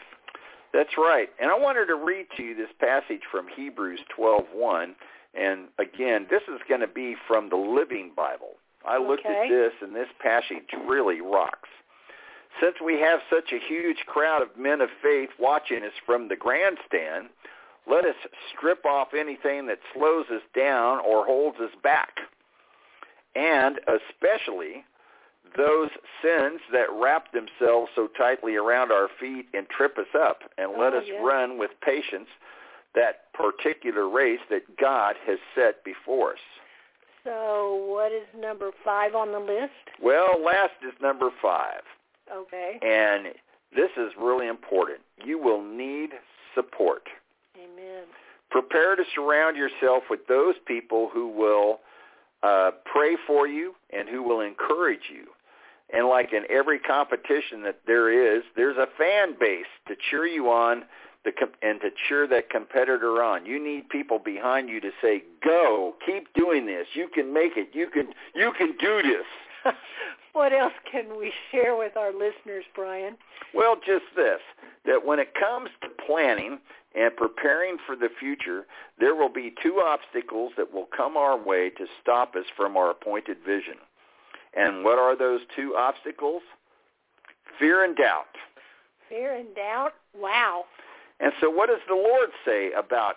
That's right. And I wanted to read to you this passage from Hebrews 12:1 and again, this is going to be from the Living Bible. I looked okay. at this and this passage really rocks. Since we have such a huge crowd of men of faith watching us from the grandstand, let us strip off anything that slows us down or holds us back. And especially those sins that wrap themselves so tightly around our feet and trip us up, and let oh, us yes. run with patience that particular race that God has set before us. So what is number five on the list? Well, last is number five. Okay. And this is really important. You will need support. Amen. Prepare to surround yourself with those people who will uh, pray for you and who will encourage you. And like in every competition that there is, there's a fan base to cheer you on the com- and to cheer that competitor on. You need people behind you to say, "Go, keep doing this. You can make it. You can you can do this." what else can we share with our listeners, Brian? Well, just this, that when it comes to planning and preparing for the future, there will be two obstacles that will come our way to stop us from our appointed vision. And what are those two obstacles? Fear and doubt. Fear and doubt? Wow. And so what does the Lord say about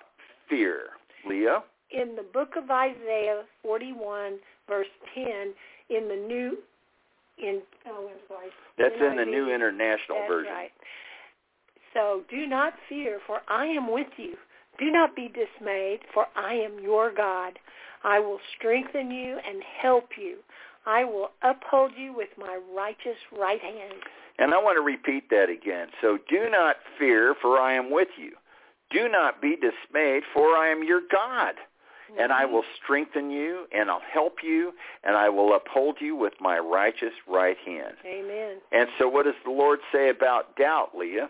fear, Leah? In the book of Isaiah 41, verse 10, in the new, in, oh, I'm sorry. That's in the New International That's Version. right. So do not fear, for I am with you. Do not be dismayed, for I am your God. I will strengthen you and help you. I will uphold you with my righteous right hand. And I want to repeat that again. So do not fear, for I am with you. Do not be dismayed, for I am your God. And I will strengthen you, and I'll help you, and I will uphold you with my righteous right hand. Amen. And so what does the Lord say about doubt, Leah?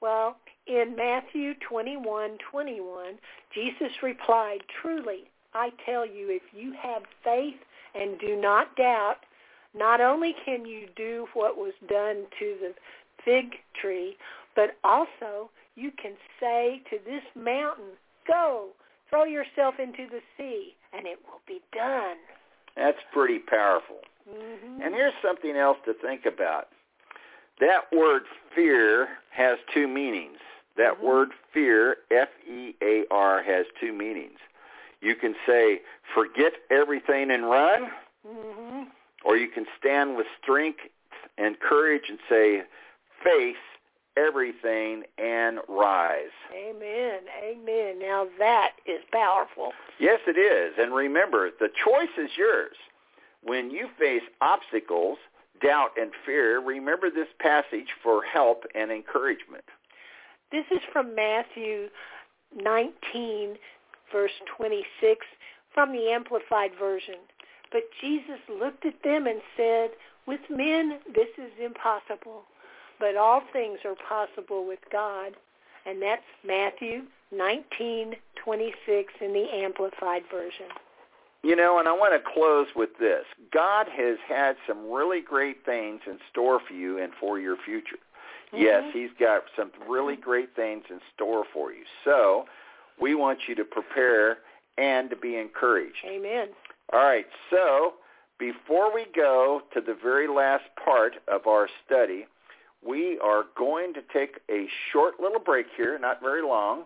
Well, in Matthew 21, 21, Jesus replied, Truly, I tell you, if you have faith and do not doubt, not only can you do what was done to the fig tree, but also you can say to this mountain, go, throw yourself into the sea, and it will be done. That's pretty powerful. Mm-hmm. And here's something else to think about. that word fear has two meanings. That Mhm. word fear, F-E-A-R, has two meanings. You can say, forget everything and run, hmm or you can stand with strength and courage and say, face everything and rise. Amen. Amen. Now that is powerful. Yes, it is. And remember, the choice is yours. When you face obstacles, doubt, and fear, remember this passage for help and encouragement. This is from Matthew 19, verse 26, from the Amplified Version. But Jesus looked at them and said, With men this is impossible, but all things are possible with God. And that's Matthew 19, 26 in the Amplified Version. You know, and I want to close with this. God has had some really great things in store for you and for your future. Yes, Mhm. he's got some really great things in store for you. So we want you to prepare and to be encouraged. Amen. All right, so before we go to the very last part of our study, we are going to take a short little break here, not very long.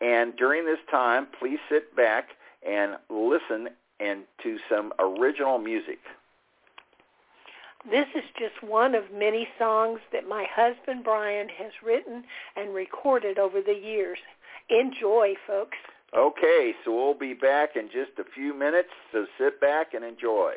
And during this time, please sit back and listen and to some original music. This is just one of many songs that my husband Brian has written and recorded over the years. Enjoy, folks. Okay, so we'll be back in just a few minutes, so sit back and enjoy.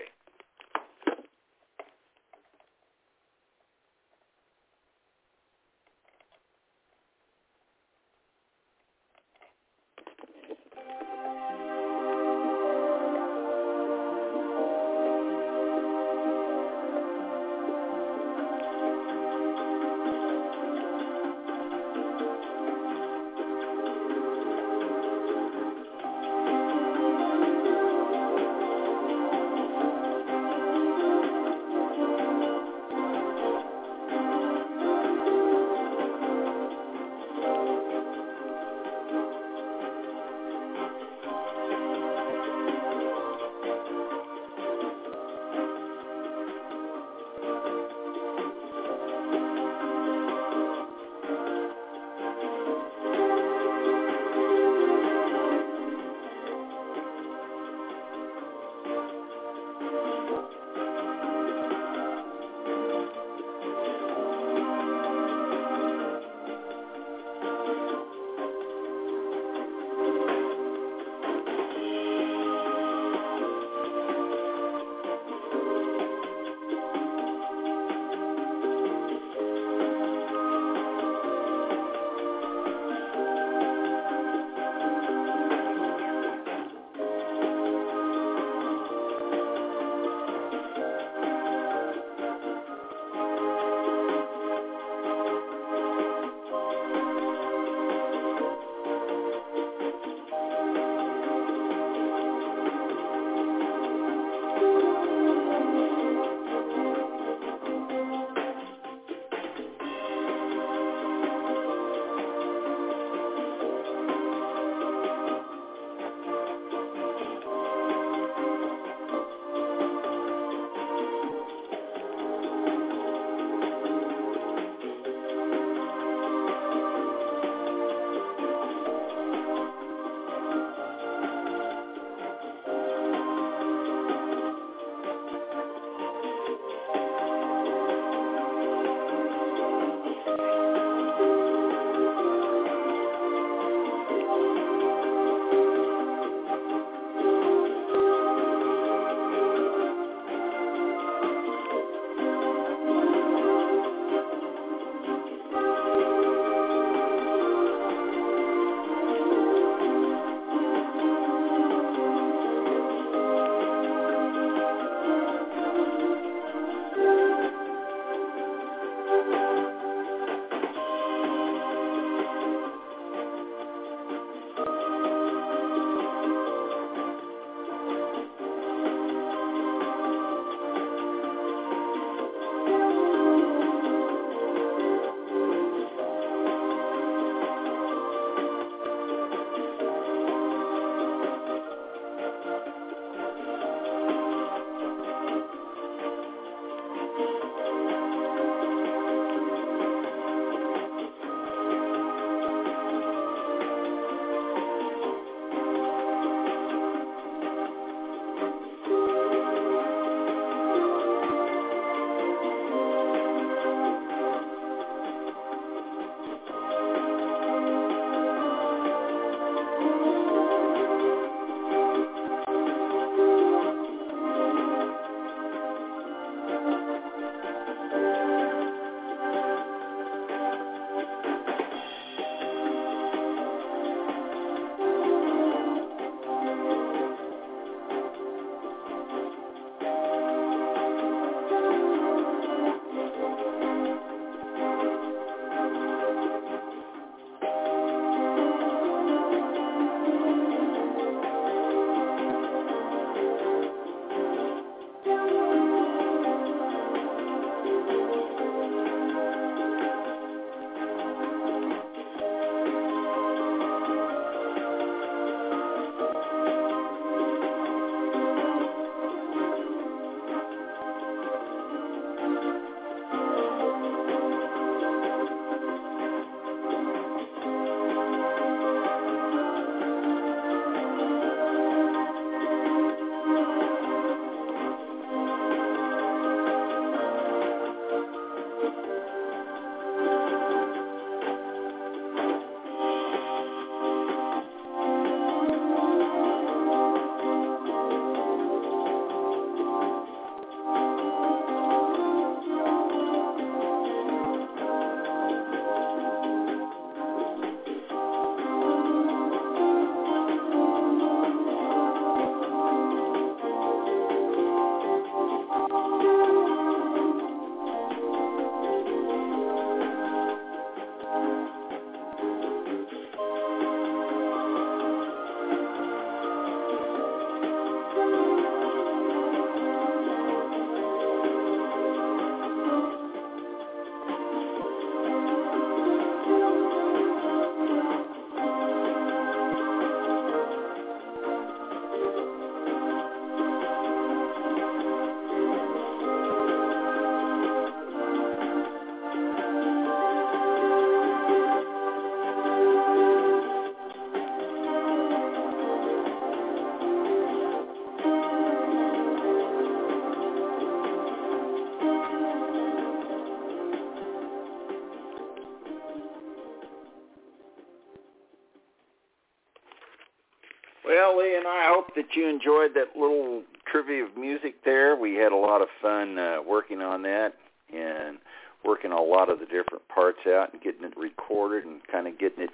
Well, and I hope that you enjoyed that little trivia of music there. We had a lot of fun uh, working on that and working a lot of the different parts out and getting it recorded and kind of getting it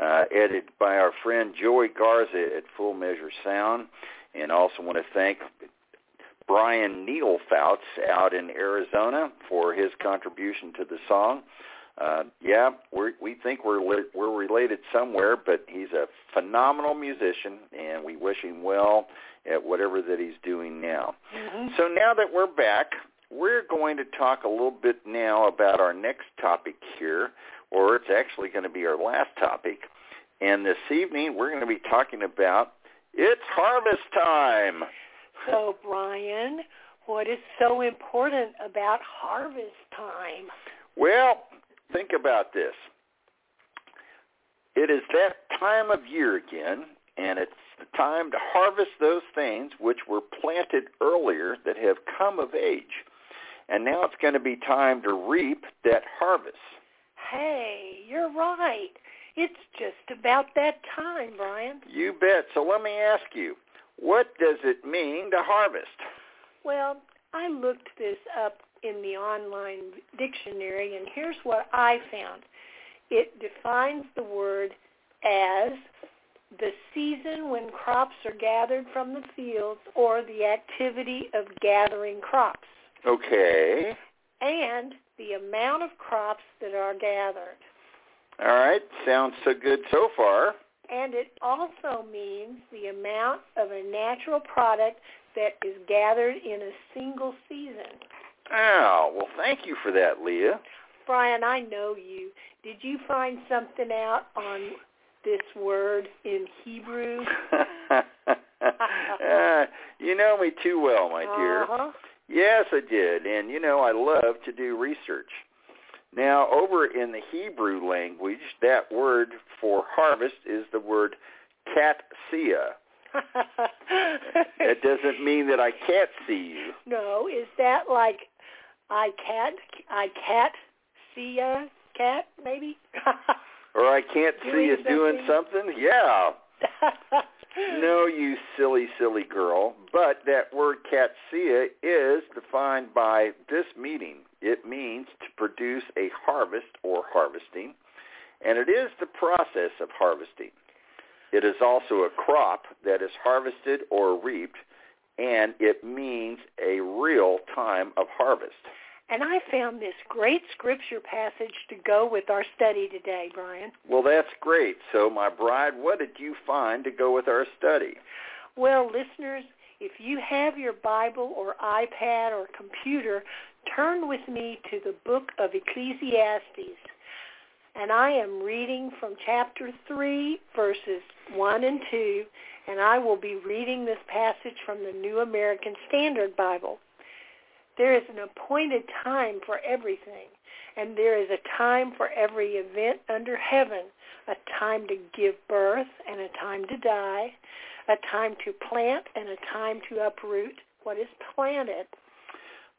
uh, edited by our friend Joey Garza at Full Measure Sound. And also want to thank Brian Needlefouts out in Arizona for his contribution to the song. Uh, yeah, we we think we're li- we're related somewhere, but he's a phenomenal musician, and we wish him well at whatever that he's doing now. Mm-hmm. So now that we're back, we're going to talk a little bit now about our next topic here, or it's actually going to be our last topic. And this evening we're going to be talking about it's harvest time. So, Brian, what is so important about harvest time? Well, think about this. It is that time of year again, and it's the time to harvest those things which were planted earlier that have come of age. And now it's going to be time to reap that harvest. Hey, you're right. It's just about that time, Brian. You bet. So let me ask you, what does it mean to harvest? Well, I looked this up in the online dictionary, and here's what I found. It defines the word as the season when crops are gathered from the fields or the activity of gathering crops, Okay. and the amount of crops that are gathered. All right. Sounds so good so far. And it also means the amount of a natural product that is gathered in a single season. Oh, well, thank you for that, Leah. Brian, I know you. Did you find something out on this word in Hebrew? uh, you know me too well, my dear. Uh-huh. Yes, I did. And, you know, I love to do research. Now, over in the Hebrew language, that word for harvest is the word katsia. It doesn't mean that I can't see you. no, is that like I can't I can't see a cat maybe? Or I can't see you doing something. Yeah. No, you silly, silly girl. But that word katsia is defined by this meaning. It means to produce a harvest or harvesting, and it is the process of harvesting. It is also a crop that is harvested or reaped, and it means a real time of harvest. And I found this great scripture passage to go with our study today, Brian. Well, that's great. So, my bride, what did you find to go with our study? Well, listeners, if you have your Bible or iPad or computer, turn with me to the book of Ecclesiastes. And I am reading from chapter 3, verses 1 and 2, and I will be reading this passage from the New American Standard Bible. There is an appointed time for everything, and there is a time for every event under heaven, a time to give birth and a time to die, a time to plant and a time to uproot what is planted.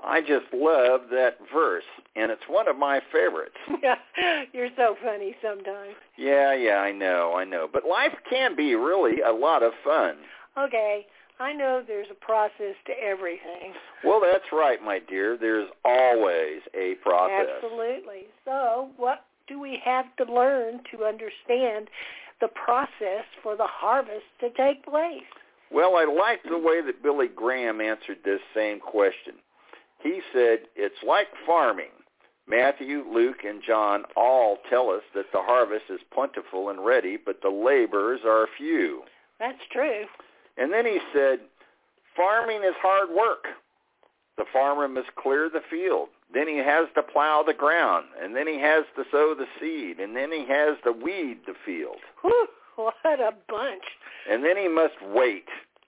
I just love that verse, and it's one of my favorites. You're so funny sometimes. Yeah, yeah, I know, I know. But life can be really a lot of fun. Okay, I know there's a process to everything. Well, that's right, my dear. There's always a process. Absolutely. So what do we have to learn to understand the process for the harvest to take place? Well, I like the way that Billy Graham answered this same question. He said, it's like farming. Matthew, Luke, and John all tell us that the harvest is plentiful and ready, but the laborers are few. That's true. And then he said, farming is hard work. The farmer must clear the field. Then he has to plow the ground. And then he has to sow the seed. And then he has to weed the field. Whew, what a bunch. And then he must wait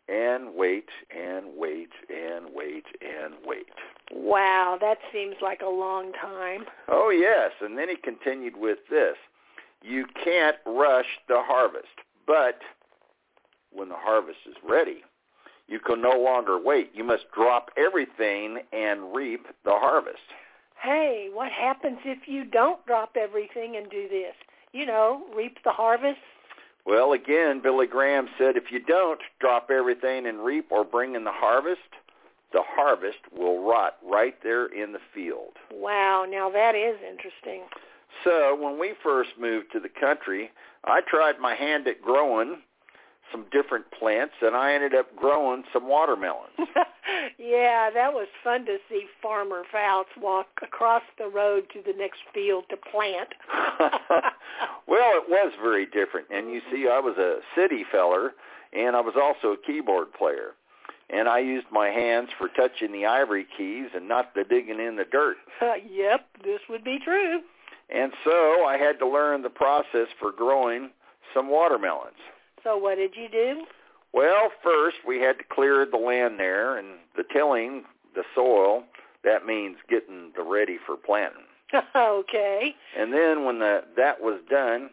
and wait and wait and wait and wait. Wow, that seems like a long time. Oh, yes. And then he continued with this. You can't rush the harvest, but when the harvest is ready, you can no longer wait. You must drop everything and reap the harvest. Hey, what happens if you don't drop everything and do this? You know, reap the harvest? Well, again, Billy Graham said, if you don't drop everything and reap or bring in the harvest, the harvest will rot right there in the field. Wow, now that is interesting. So when we first moved to the country, I tried my hand at growing some different plants, and I ended up growing some watermelons. yeah, that was fun to see Farmer Foutz walk across the road to the next field to plant. well, it was very different. And you see, I was a city feller, and I was also a keyboard player. And I used my hands for touching the ivory keys and not the digging in the dirt. Uh, yep, this would be true. And so I had to learn the process for growing some watermelons. So what did you do? Well, first we had to clear the land there and the tilling, the soil, that means getting the ready for planting. okay. And then when the that was done,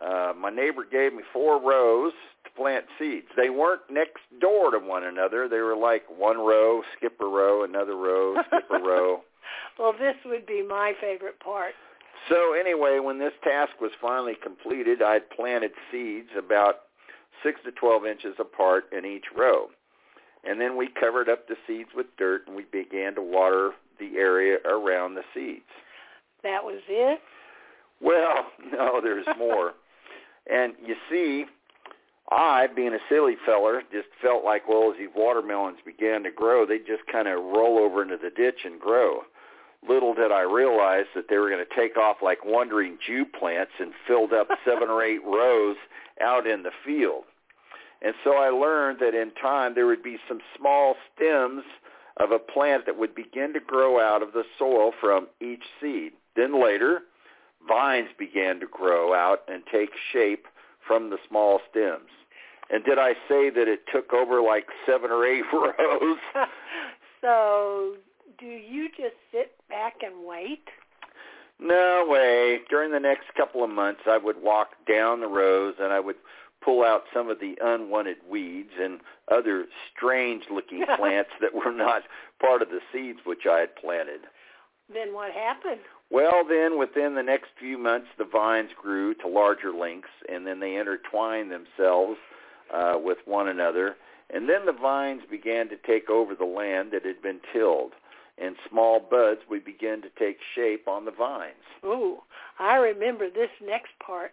uh my neighbor gave me four rows to plant seeds. They weren't next door to one another. They were like one row, skip a row, another row, skip a row. well, this would be my favorite part. So anyway, when this task was finally completed, I'd planted seeds about 6 to 12 inches apart in each row. And then we covered up the seeds with dirt and we began to water the area around the seeds. That was it? Well, no, there's more. and you see, I, being a silly feller, just felt like, well, as these watermelons began to grow, they just kind of roll over into the ditch and grow. Little did I realize that they were going to take off like wandering Jew plants and filled up seven or eight rows out in the field. And so I learned that in time there would be some small stems of a plant that would begin to grow out of the soil from each seed. Then later, vines began to grow out and take shape from the small stems. And did I say that it took over like seven or eight rows? so do you just sit back and wait? No way. During the next couple of months, I would walk down the rows and I would pull out some of the unwanted weeds and other strange-looking plants that were not part of the seeds which I had planted. Then what happened? Well, then within the next few months, the vines grew to larger lengths, and then they intertwined themselves uh, with one another. And then the vines began to take over the land that had been tilled and small buds would begin to take shape on the vines. Ooh, I remember this next part.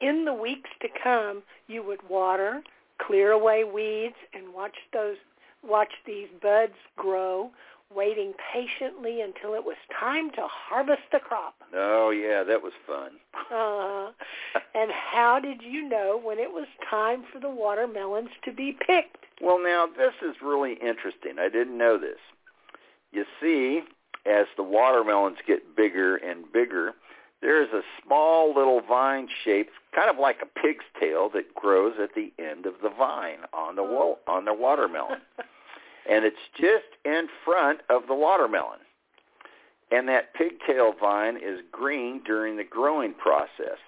In the weeks to come, you would water, clear away weeds, and watch those watch these buds grow, waiting patiently until it was time to harvest the crop. Oh yeah, that was fun. uh, and how did you know when it was time for the watermelons to be picked? Well, now this is really interesting. I didn't know this. You see, as the watermelons get bigger and bigger, there's a small little vine shaped, kind of like a pig's tail that grows at the end of the vine on the wa- oh. on the watermelon. and it's just in front of the watermelon. And that pigtail vine is green during the growing process.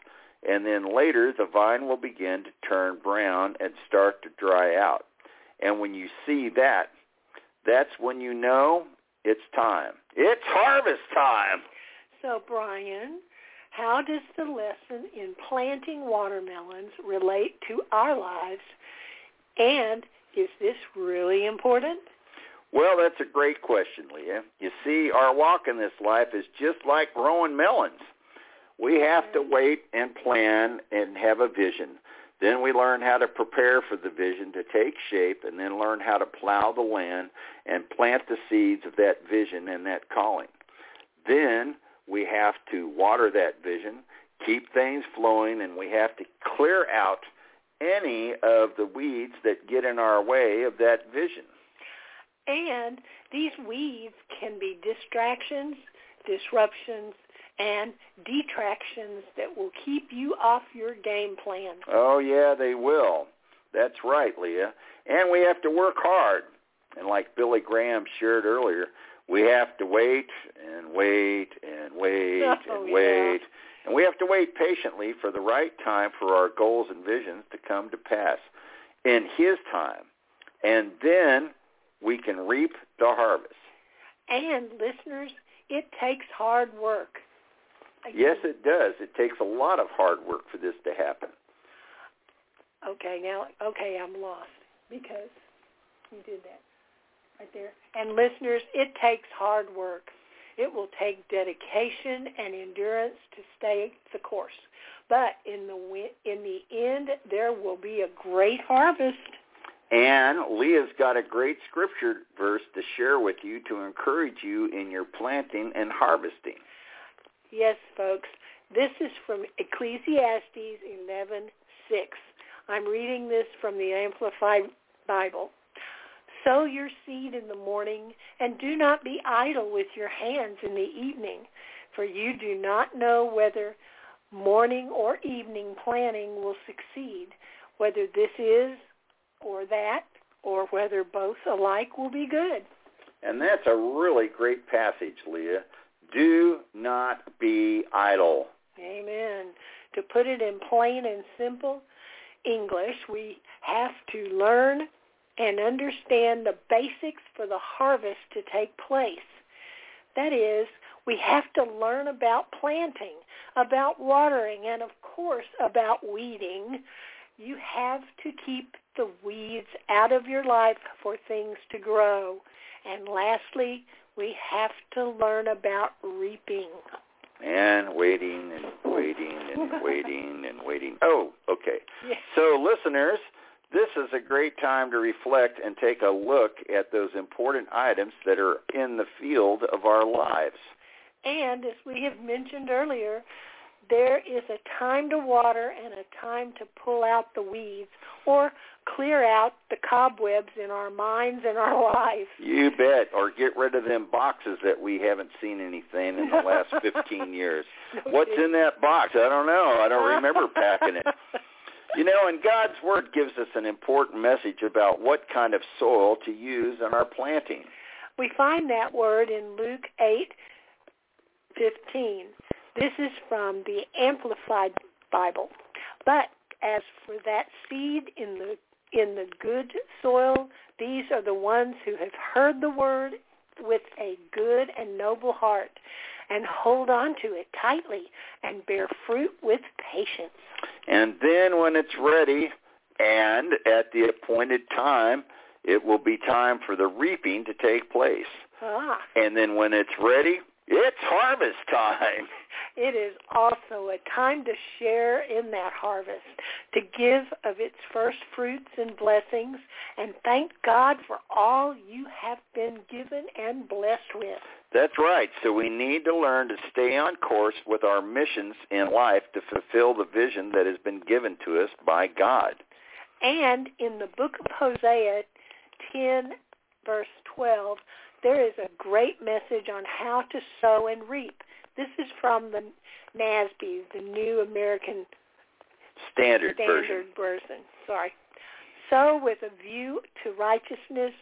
And then later the vine will begin to turn brown and start to dry out. And when you see that, that's when you know it's time. It's harvest time. So, Brian, how does the lesson in planting watermelons relate to our lives? And is this really important? Well, that's a great question, Leah. You see, our walk in this life is just like growing melons. We have to wait and plan and have a vision. Then we learn how to prepare for the vision to take shape and then learn how to plow the land and plant the seeds of that vision and that calling. Then we have to water that vision, keep things flowing, and we have to clear out any of the weeds that get in our way of that vision. And these weeds can be distractions, disruptions, and detractions that will keep you off your game plan. Oh, yeah, they will. That's right, Leah. And we have to work hard. And like Billy Graham shared earlier, we have to wait and wait and wait oh, and wait. Yeah. And we have to wait patiently for the right time for our goals and visions to come to pass in his time. And then we can reap the harvest. And listeners, it takes hard work. Yes, it does. It takes a lot of hard work for this to happen. Okay, now, okay, I'm lost because you did that right there. And listeners, it takes hard work. It will take dedication and endurance to stay the course. But in the in the end, there will be a great harvest. And Leah's got a great scripture verse to share with you to encourage you in your planting and harvesting. Yes, folks. This is from Ecclesiastes 11:6. I'm reading this from the Amplified Bible. Sow your seed in the morning, and do not be idle with your hands in the evening, for you do not know whether morning or evening planting will succeed, whether this is or that, or whether both alike will be good. And that's a really great passage, Leah. Do not be idle. Amen. To put it in plain and simple English, we have to learn and understand the basics for the harvest to take place. That is, we have to learn about planting, about watering, and of course about weeding. You have to keep the weeds out of your life for things to grow. And lastly, we have to learn about reaping. And waiting and waiting and waiting and waiting. Oh, okay. So listeners, this is a great time to reflect and take a look at those important items that are in the field of our lives. And as we have mentioned earlier, there is a time to water and a time to pull out the weeds or clear out the cobwebs in our minds and our lives. You bet. Or get rid of them boxes that we haven't seen anything in the last 15 years. No What's in that box? I don't know. I don't remember packing it. You know, and God's Word gives us an important message about what kind of soil to use in our planting. We find that word in Luke 8:15. This is from the Amplified Bible. But as for that seed in the in the good soil, these are the ones who have heard the word with a good and noble heart and hold on to it tightly and bear fruit with patience. And then when it's ready and at the appointed time, it will be time for the reaping to take place. Ah, And then when it's ready, it's harvest time. it is also a time to share in that harvest, to give of its first fruits and blessings, and thank God for all you have been given and blessed with. That's right. So we need to learn to stay on course with our missions in life to fulfill the vision that has been given to us by God. And in the book of Hosea 10, verse 12, there is a great message on how to sow and reap. This is from the NASB, the New American Standard, Standard version. version. Sorry. Sow with a view to righteousness,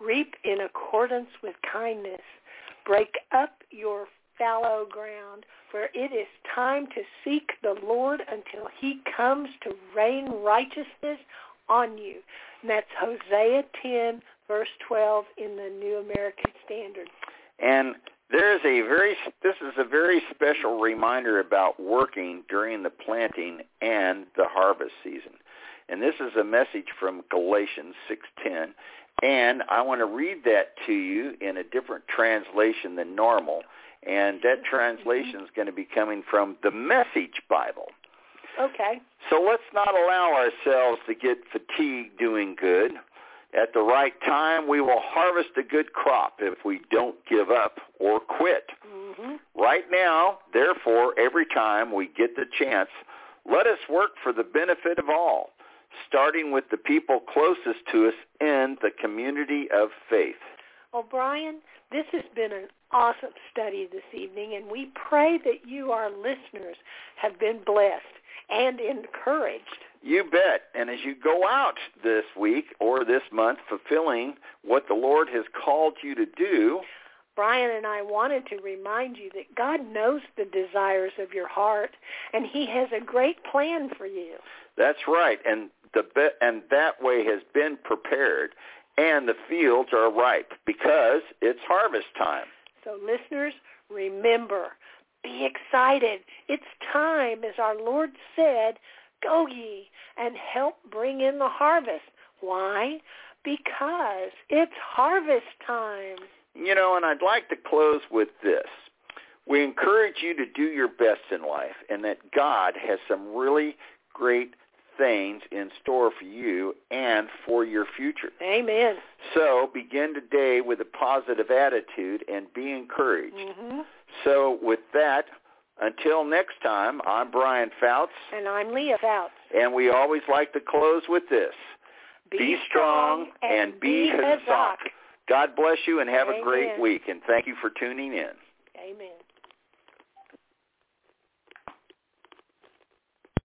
reap in accordance with kindness. Break up your fallow ground, for it is time to seek the Lord until he comes to rain righteousness on you. And that's Hosea 10, verse 12 in the New American Standard. And there's a very this is a very special reminder about working during the planting and the harvest season. And this is a message from Galatians 6:10 and I want to read that to you in a different translation than normal. And that mm-hmm. translation is going to be coming from the Message Bible. Okay. So let's not allow ourselves to get fatigued doing good. At the right time, we will harvest a good crop if we don't give up or quit. hmm Right now, therefore, every time we get the chance, let us work for the benefit of all, starting with the people closest to us in the community of faith. Well, Brian, this has been an awesome study this evening, and we pray that you, our listeners, have been blessed and encouraged. You bet. And as you go out this week or this month fulfilling what the Lord has called you to do, Brian and I wanted to remind you that God knows the desires of your heart, and he has a great plan for you. that's right. And the be- and that way has been prepared and the fields are ripe because it's harvest time. So listeners, remember, be excited. It's time, as our Lord said, Go ye and help bring in the harvest. Why? Because it's harvest time. You know, and I'd like to close with this. We encourage you to do your best in life and that God has some really great things in store for you and for your future. Amen. So begin today with a positive attitude and be encouraged. Mm-hmm. So with that, until next time, I'm Brian Foutz. And I'm Leah Foutz. And we always like to close with this. Be, be strong and, and be Hazak. God bless you and have Amen. a great week. And thank you for tuning in. Amen.